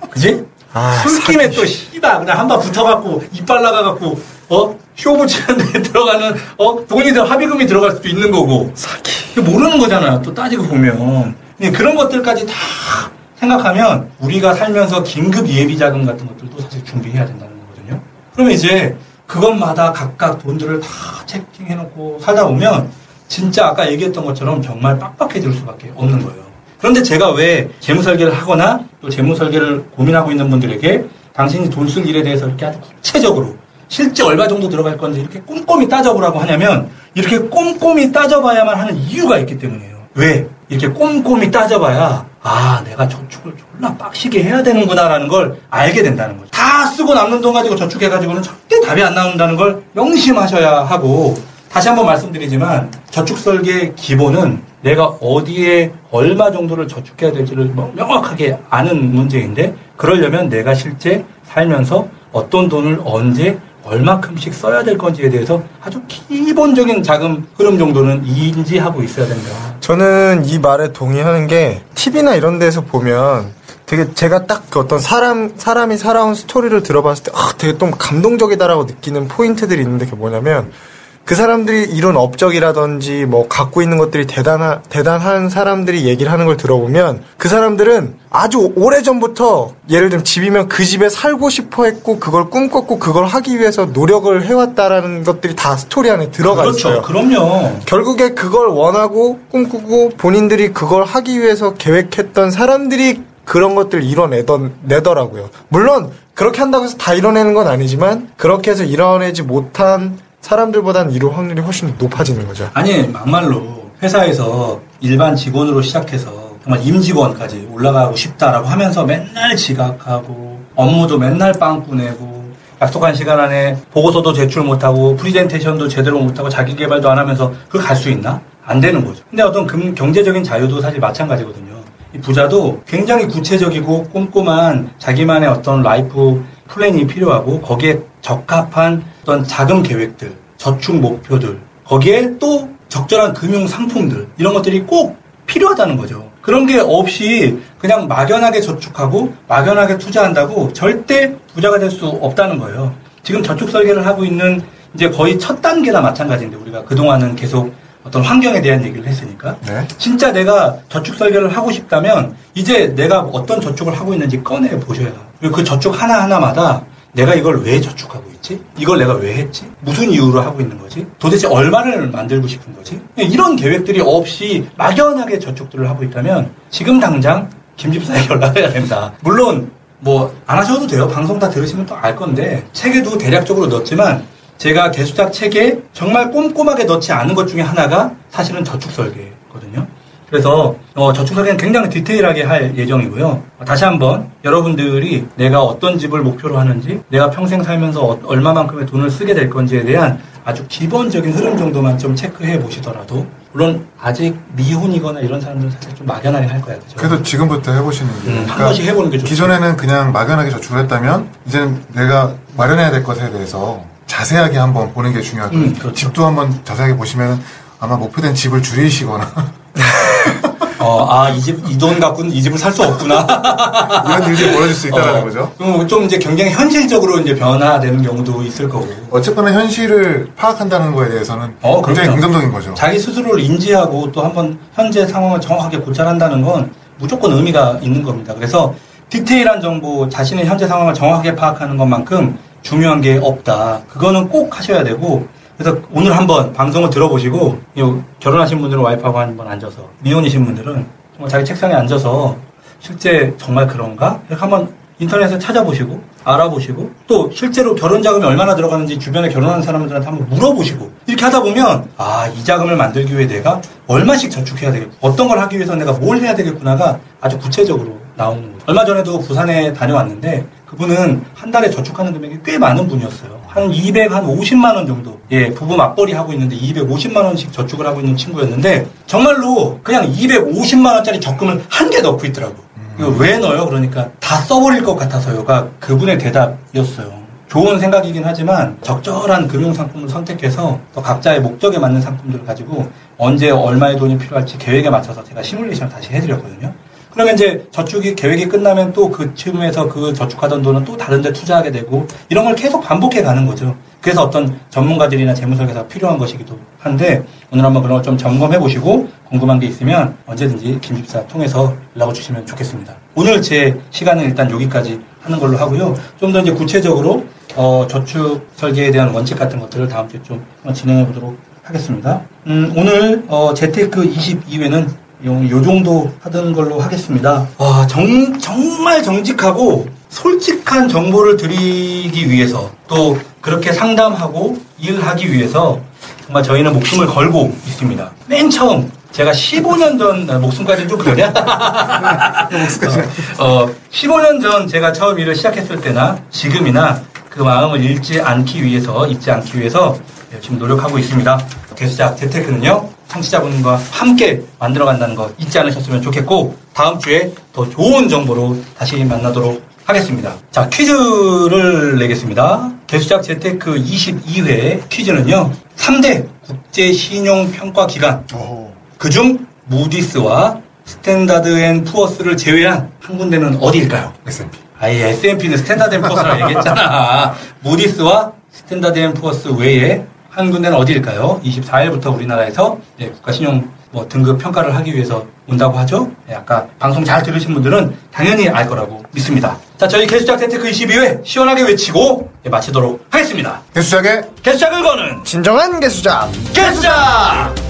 그지? 아, 술김에 또 씨발 그냥 한 번 붙어갖고 이빨 나가갖고 어 쇼부 치는데 들어가는 어 돈이 들 합의금이 들어갈 수도 있는 거고 사기 모르는 거잖아요 또 따지고 보면 근데 그런 것들까지 다 생각하면 우리가 살면서 긴급 예비 자금 같은 것들도 사실 준비해야 된다는 거거든요 그러면 이제 그것마다 각각 돈들을 다 체킹해놓고 살다 보면 진짜 아까 얘기했던 것처럼 정말 빡빡해질 수밖에 없는 거예요. 그런데 제가 왜 재무 설계를 하거나 또 재무 설계를 고민하고 있는 분들에게 당신이 돈 쓸 일에 대해서 이렇게 아주 구체적으로 실제 얼마 정도 들어갈 건지 이렇게 꼼꼼히 따져보라고 하냐면 이렇게 꼼꼼히 따져봐야만 하는 이유가 있기 때문이에요. 왜? 이렇게 꼼꼼히 따져봐야 아 내가 저축을 졸라 빡시게 해야 되는구나라는 걸 알게 된다는 거죠. 다 쓰고 남는 돈 가지고 저축해가지고는 절대 답이 안 나온다는 걸 명심하셔야 하고 다시 한번 말씀드리지만 저축 설계의 기본은 내가 어디에 얼마 정도를 저축해야 될지를 뭐 명확하게 아는 문제인데 그러려면 내가 실제 살면서 어떤 돈을 언제 얼마큼씩 써야 될 건지에 대해서 아주 기본적인 자금 흐름 정도는 인지하고 있어야 된다. 저는 이 말에 동의하는 게 TV나 이런 데서 보면 되게 제가 딱 그 어떤 사람 사람이 살아온 스토리를 들어봤을 때 아, 되게 좀 감동적이다라고 느끼는 포인트들이 있는데 그게 뭐냐면 그 사람들이 이룬 업적이라든지 뭐 갖고 있는 것들이 대단한 대단한 사람들이 얘기를 하는 걸 들어보면 그 사람들은 아주 오래 전부터 예를 들면 집이면 그 집에 살고 싶어 했고 그걸 꿈꿨고 그걸 하기 위해서 노력을 해왔다라는 것들이 다 스토리 안에 들어가 그렇죠. 있어요. 그럼요. 결국에 그걸 원하고 꿈꾸고 본인들이 그걸 하기 위해서 계획했던 사람들이 그런 것들 이뤄내던 내더라고요. 물론 그렇게 한다고 해서 다 이뤄내는 건 아니지만 그렇게 해서 이뤄내지 못한 사람들보다는 이룰 확률이 훨씬 높아지는 거죠. 아니 막말로 회사에서 일반 직원으로 시작해서 정말 임직원까지 올라가고 싶다라고 하면서 맨날 지각하고 업무도 맨날 빵꾸 내고 약속한 시간 안에 보고서도 제출 못하고 프리젠테이션도 제대로 못하고 자기 개발도 안 하면서 그걸 갈수 있나? 안 되는 거죠. 근데 어떤 금- 경제적인 자유도 사실 마찬가지거든요. 이 부자도 굉장히 구체적이고 꼼꼼한 자기만의 어떤 life plan이 필요하고 거기에 적합한 어떤 자금 계획들, 저축 목표들, 거기에 또 적절한 금융 상품들 이런 것들이 꼭 필요하다는 거죠. 그런 게 없이 그냥 막연하게 저축하고 막연하게 투자한다고 절대 부자가 될 수 없다는 거예요. 지금 저축 설계를 하고 있는 이제 거의 첫 단계나 마찬가지인데 우리가 그동안은 계속 어떤 환경에 대한 얘기를 했으니까 네. 진짜 내가 저축 설계를 하고 싶다면 이제 내가 어떤 저축을 하고 있는지 꺼내 보셔야 그리고 그 저축 하나 하나마다 내가 이걸 왜 저축하고 있지? 이걸 내가 왜 했지? 무슨 이유로 하고 있는 거지? 도대체 얼마를 만들고 싶은 거지? 이런 계획들이 없이 막연하게 저축들을 하고 있다면 지금 당장 김 집사에게 연락해야 됩니다. 물론 뭐 안 하셔도 돼요. 방송 다 들으시면 또 알 건데 책에도 대략적으로 넣었지만 제가 개수작 책에 정말 꼼꼼하게 넣지 않은 것 중에 하나가 사실은 저축 설계거든요. 그래서 어, 저축 설계는 굉장히 디테일하게 할 예정이고요. 다시 한번 여러분들이 내가 어떤 집을 목표로 하는지, 내가 평생 살면서 어- 얼마만큼의 돈을 쓰게 될 건지에 대한 아주 기본적인 흐름 정도만 좀 체크해 보시더라도, 물론 아직 미혼이거나 이런 사람들은 사실 좀 막연하게 할 거야, 그죠? 그래도 지금부터 해보시는 게. 음, 한 번씩 해보는 게 좋죠. 기존에는 그냥 막연하게 저축을 했다면, 이제는 내가 마련해야 될 것에 대해서 자세하게 한번 보는 게 중요하고, 음, 그렇죠. 집도 한번 자세하게 보시면 아마 목표된 집을 줄이시거나, 어, 아, 이 집, 이 돈 갖고는 이 집을 살 수 없구나. 이런 일이 벌어질 수 있다는 어, 거죠. 좀, 좀 이제 굉장히 현실적으로 이제 변화되는 경우도 있을 거고. 어쨌거나 현실을 파악한다는 거에 대해서는 어, 굉장히 그럼요. 긍정적인 거죠. 자기 스스로를 인지하고 또 한번 현재 상황을 정확하게 고찰한다는 건 무조건 의미가 있는 겁니다. 그래서 디테일한 정보, 자신의 현재 상황을 정확하게 파악하는 것만큼 중요한 게 없다. 그거는 꼭 하셔야 되고, 그래서 오늘 한번 방송을 들어보시고, 요 결혼하신 분들은 와이프하고 한번 앉아서, 미혼이신 분들은 정말 자기 책상에 앉아서 실제 정말 그런가? 이렇게 한번 인터넷에 찾아보시고, 알아보시고, 또 실제로 결혼 자금이 얼마나 들어가는지 주변에 결혼하는 사람들한테 한번 물어보시고, 이렇게 하다 보면, 아, 이 자금을 만들기 위해 내가 얼마씩 저축해야 되겠고, 어떤 걸 하기 위해서 내가 뭘 해야 되겠구나가 아주 구체적으로 나오는 거예요. 얼마 전에도 부산에 다녀왔는데, 그분은 한 달에 저축하는 금액이 꽤 많은 분이었어요. 한 200, 한 50만 원 정도. 예, 부부 맞벌이 하고 있는데 250만 원씩 저축을 하고 있는 친구였는데, 정말로 그냥 250만 원짜리 적금을 한 개 넣고 있더라고요. 이거 왜 넣어요? 그러니까 다 써버릴 것 같아서요가 그분의 대답이었어요. 좋은 생각이긴 하지만 적절한 금융 상품을 선택해서 또 각자의 목적에 맞는 상품들을 가지고 언제 얼마의 돈이 필요할지 계획에 맞춰서 제가 시뮬레이션을 다시 해드렸거든요. 그러면 이제 저축이 계획이 끝나면 또그 틈에서 그 저축하던 돈은 또 다른 데 투자하게 되고 이런 걸 계속 반복해 가는 거죠. 그래서 어떤 전문가들이나 재무설계사가 필요한 것이기도 한데 오늘 한번 그런 걸 좀 점검해 보시고 궁금한 게 있으면 언제든지 김 집사 통해서 연락을 주시면 좋겠습니다. 오늘 제 시간은 일단 여기까지 하는 걸로 하고요. 좀 더 이제 구체적으로 어, 저축 설계에 대한 원칙 같은 것들을 다음 주에 좀 진행해 보도록 하겠습니다. 음, 오늘 어, 재테크 22회는 요, 요 정도 하던 걸로 하겠습니다. 와, 정, 정말 정직하고 솔직한 정보를 드리기 위해서 또 그렇게 상담하고 일하기 위해서 정말 저희는 목숨을 걸고 있습니다. 맨 처음 제가 15년 전 아, 목숨까지는 좀 그러냐? 어, 어, 15년 전 제가 처음 일을 시작했을 때나 지금이나 그 마음을 잃지 않기 위해서 잊지 않기 위해서 열심히 노력하고 있습니다. 개수작 재테크는요 청취자분과 함께 만들어간다는 거 잊지 않으셨으면 좋겠고 다음 주에 더 좋은 정보로 다시 만나도록 하겠습니다. 자 퀴즈를 내겠습니다. 개수작 재테크 22회 퀴즈는요 3대 국제 신용 평가 기관 오. 그중 무디스와 스탠다드 앤 푸어스를 제외한 한 군데는 어디일까요? S&P. 아예 S&P는 스탠다드 앤 푸어스라고 얘기했잖아. 무디스와 스탠다드 앤 푸어스 외에 한 군데는 어디일까요? 24일부터 우리나라에서 예, 국가신용 뭐 등급 평가를 하기 위해서 온다고 하죠. 예, 아까 방송 잘 들으신 분들은 당연히 알 거라고 믿습니다. 자, 저희 개수작 재테크 22회 시원하게 외치고 예, 마치도록 하겠습니다. 개수작의 개수작을 거는 진정한 개수작. 개수작!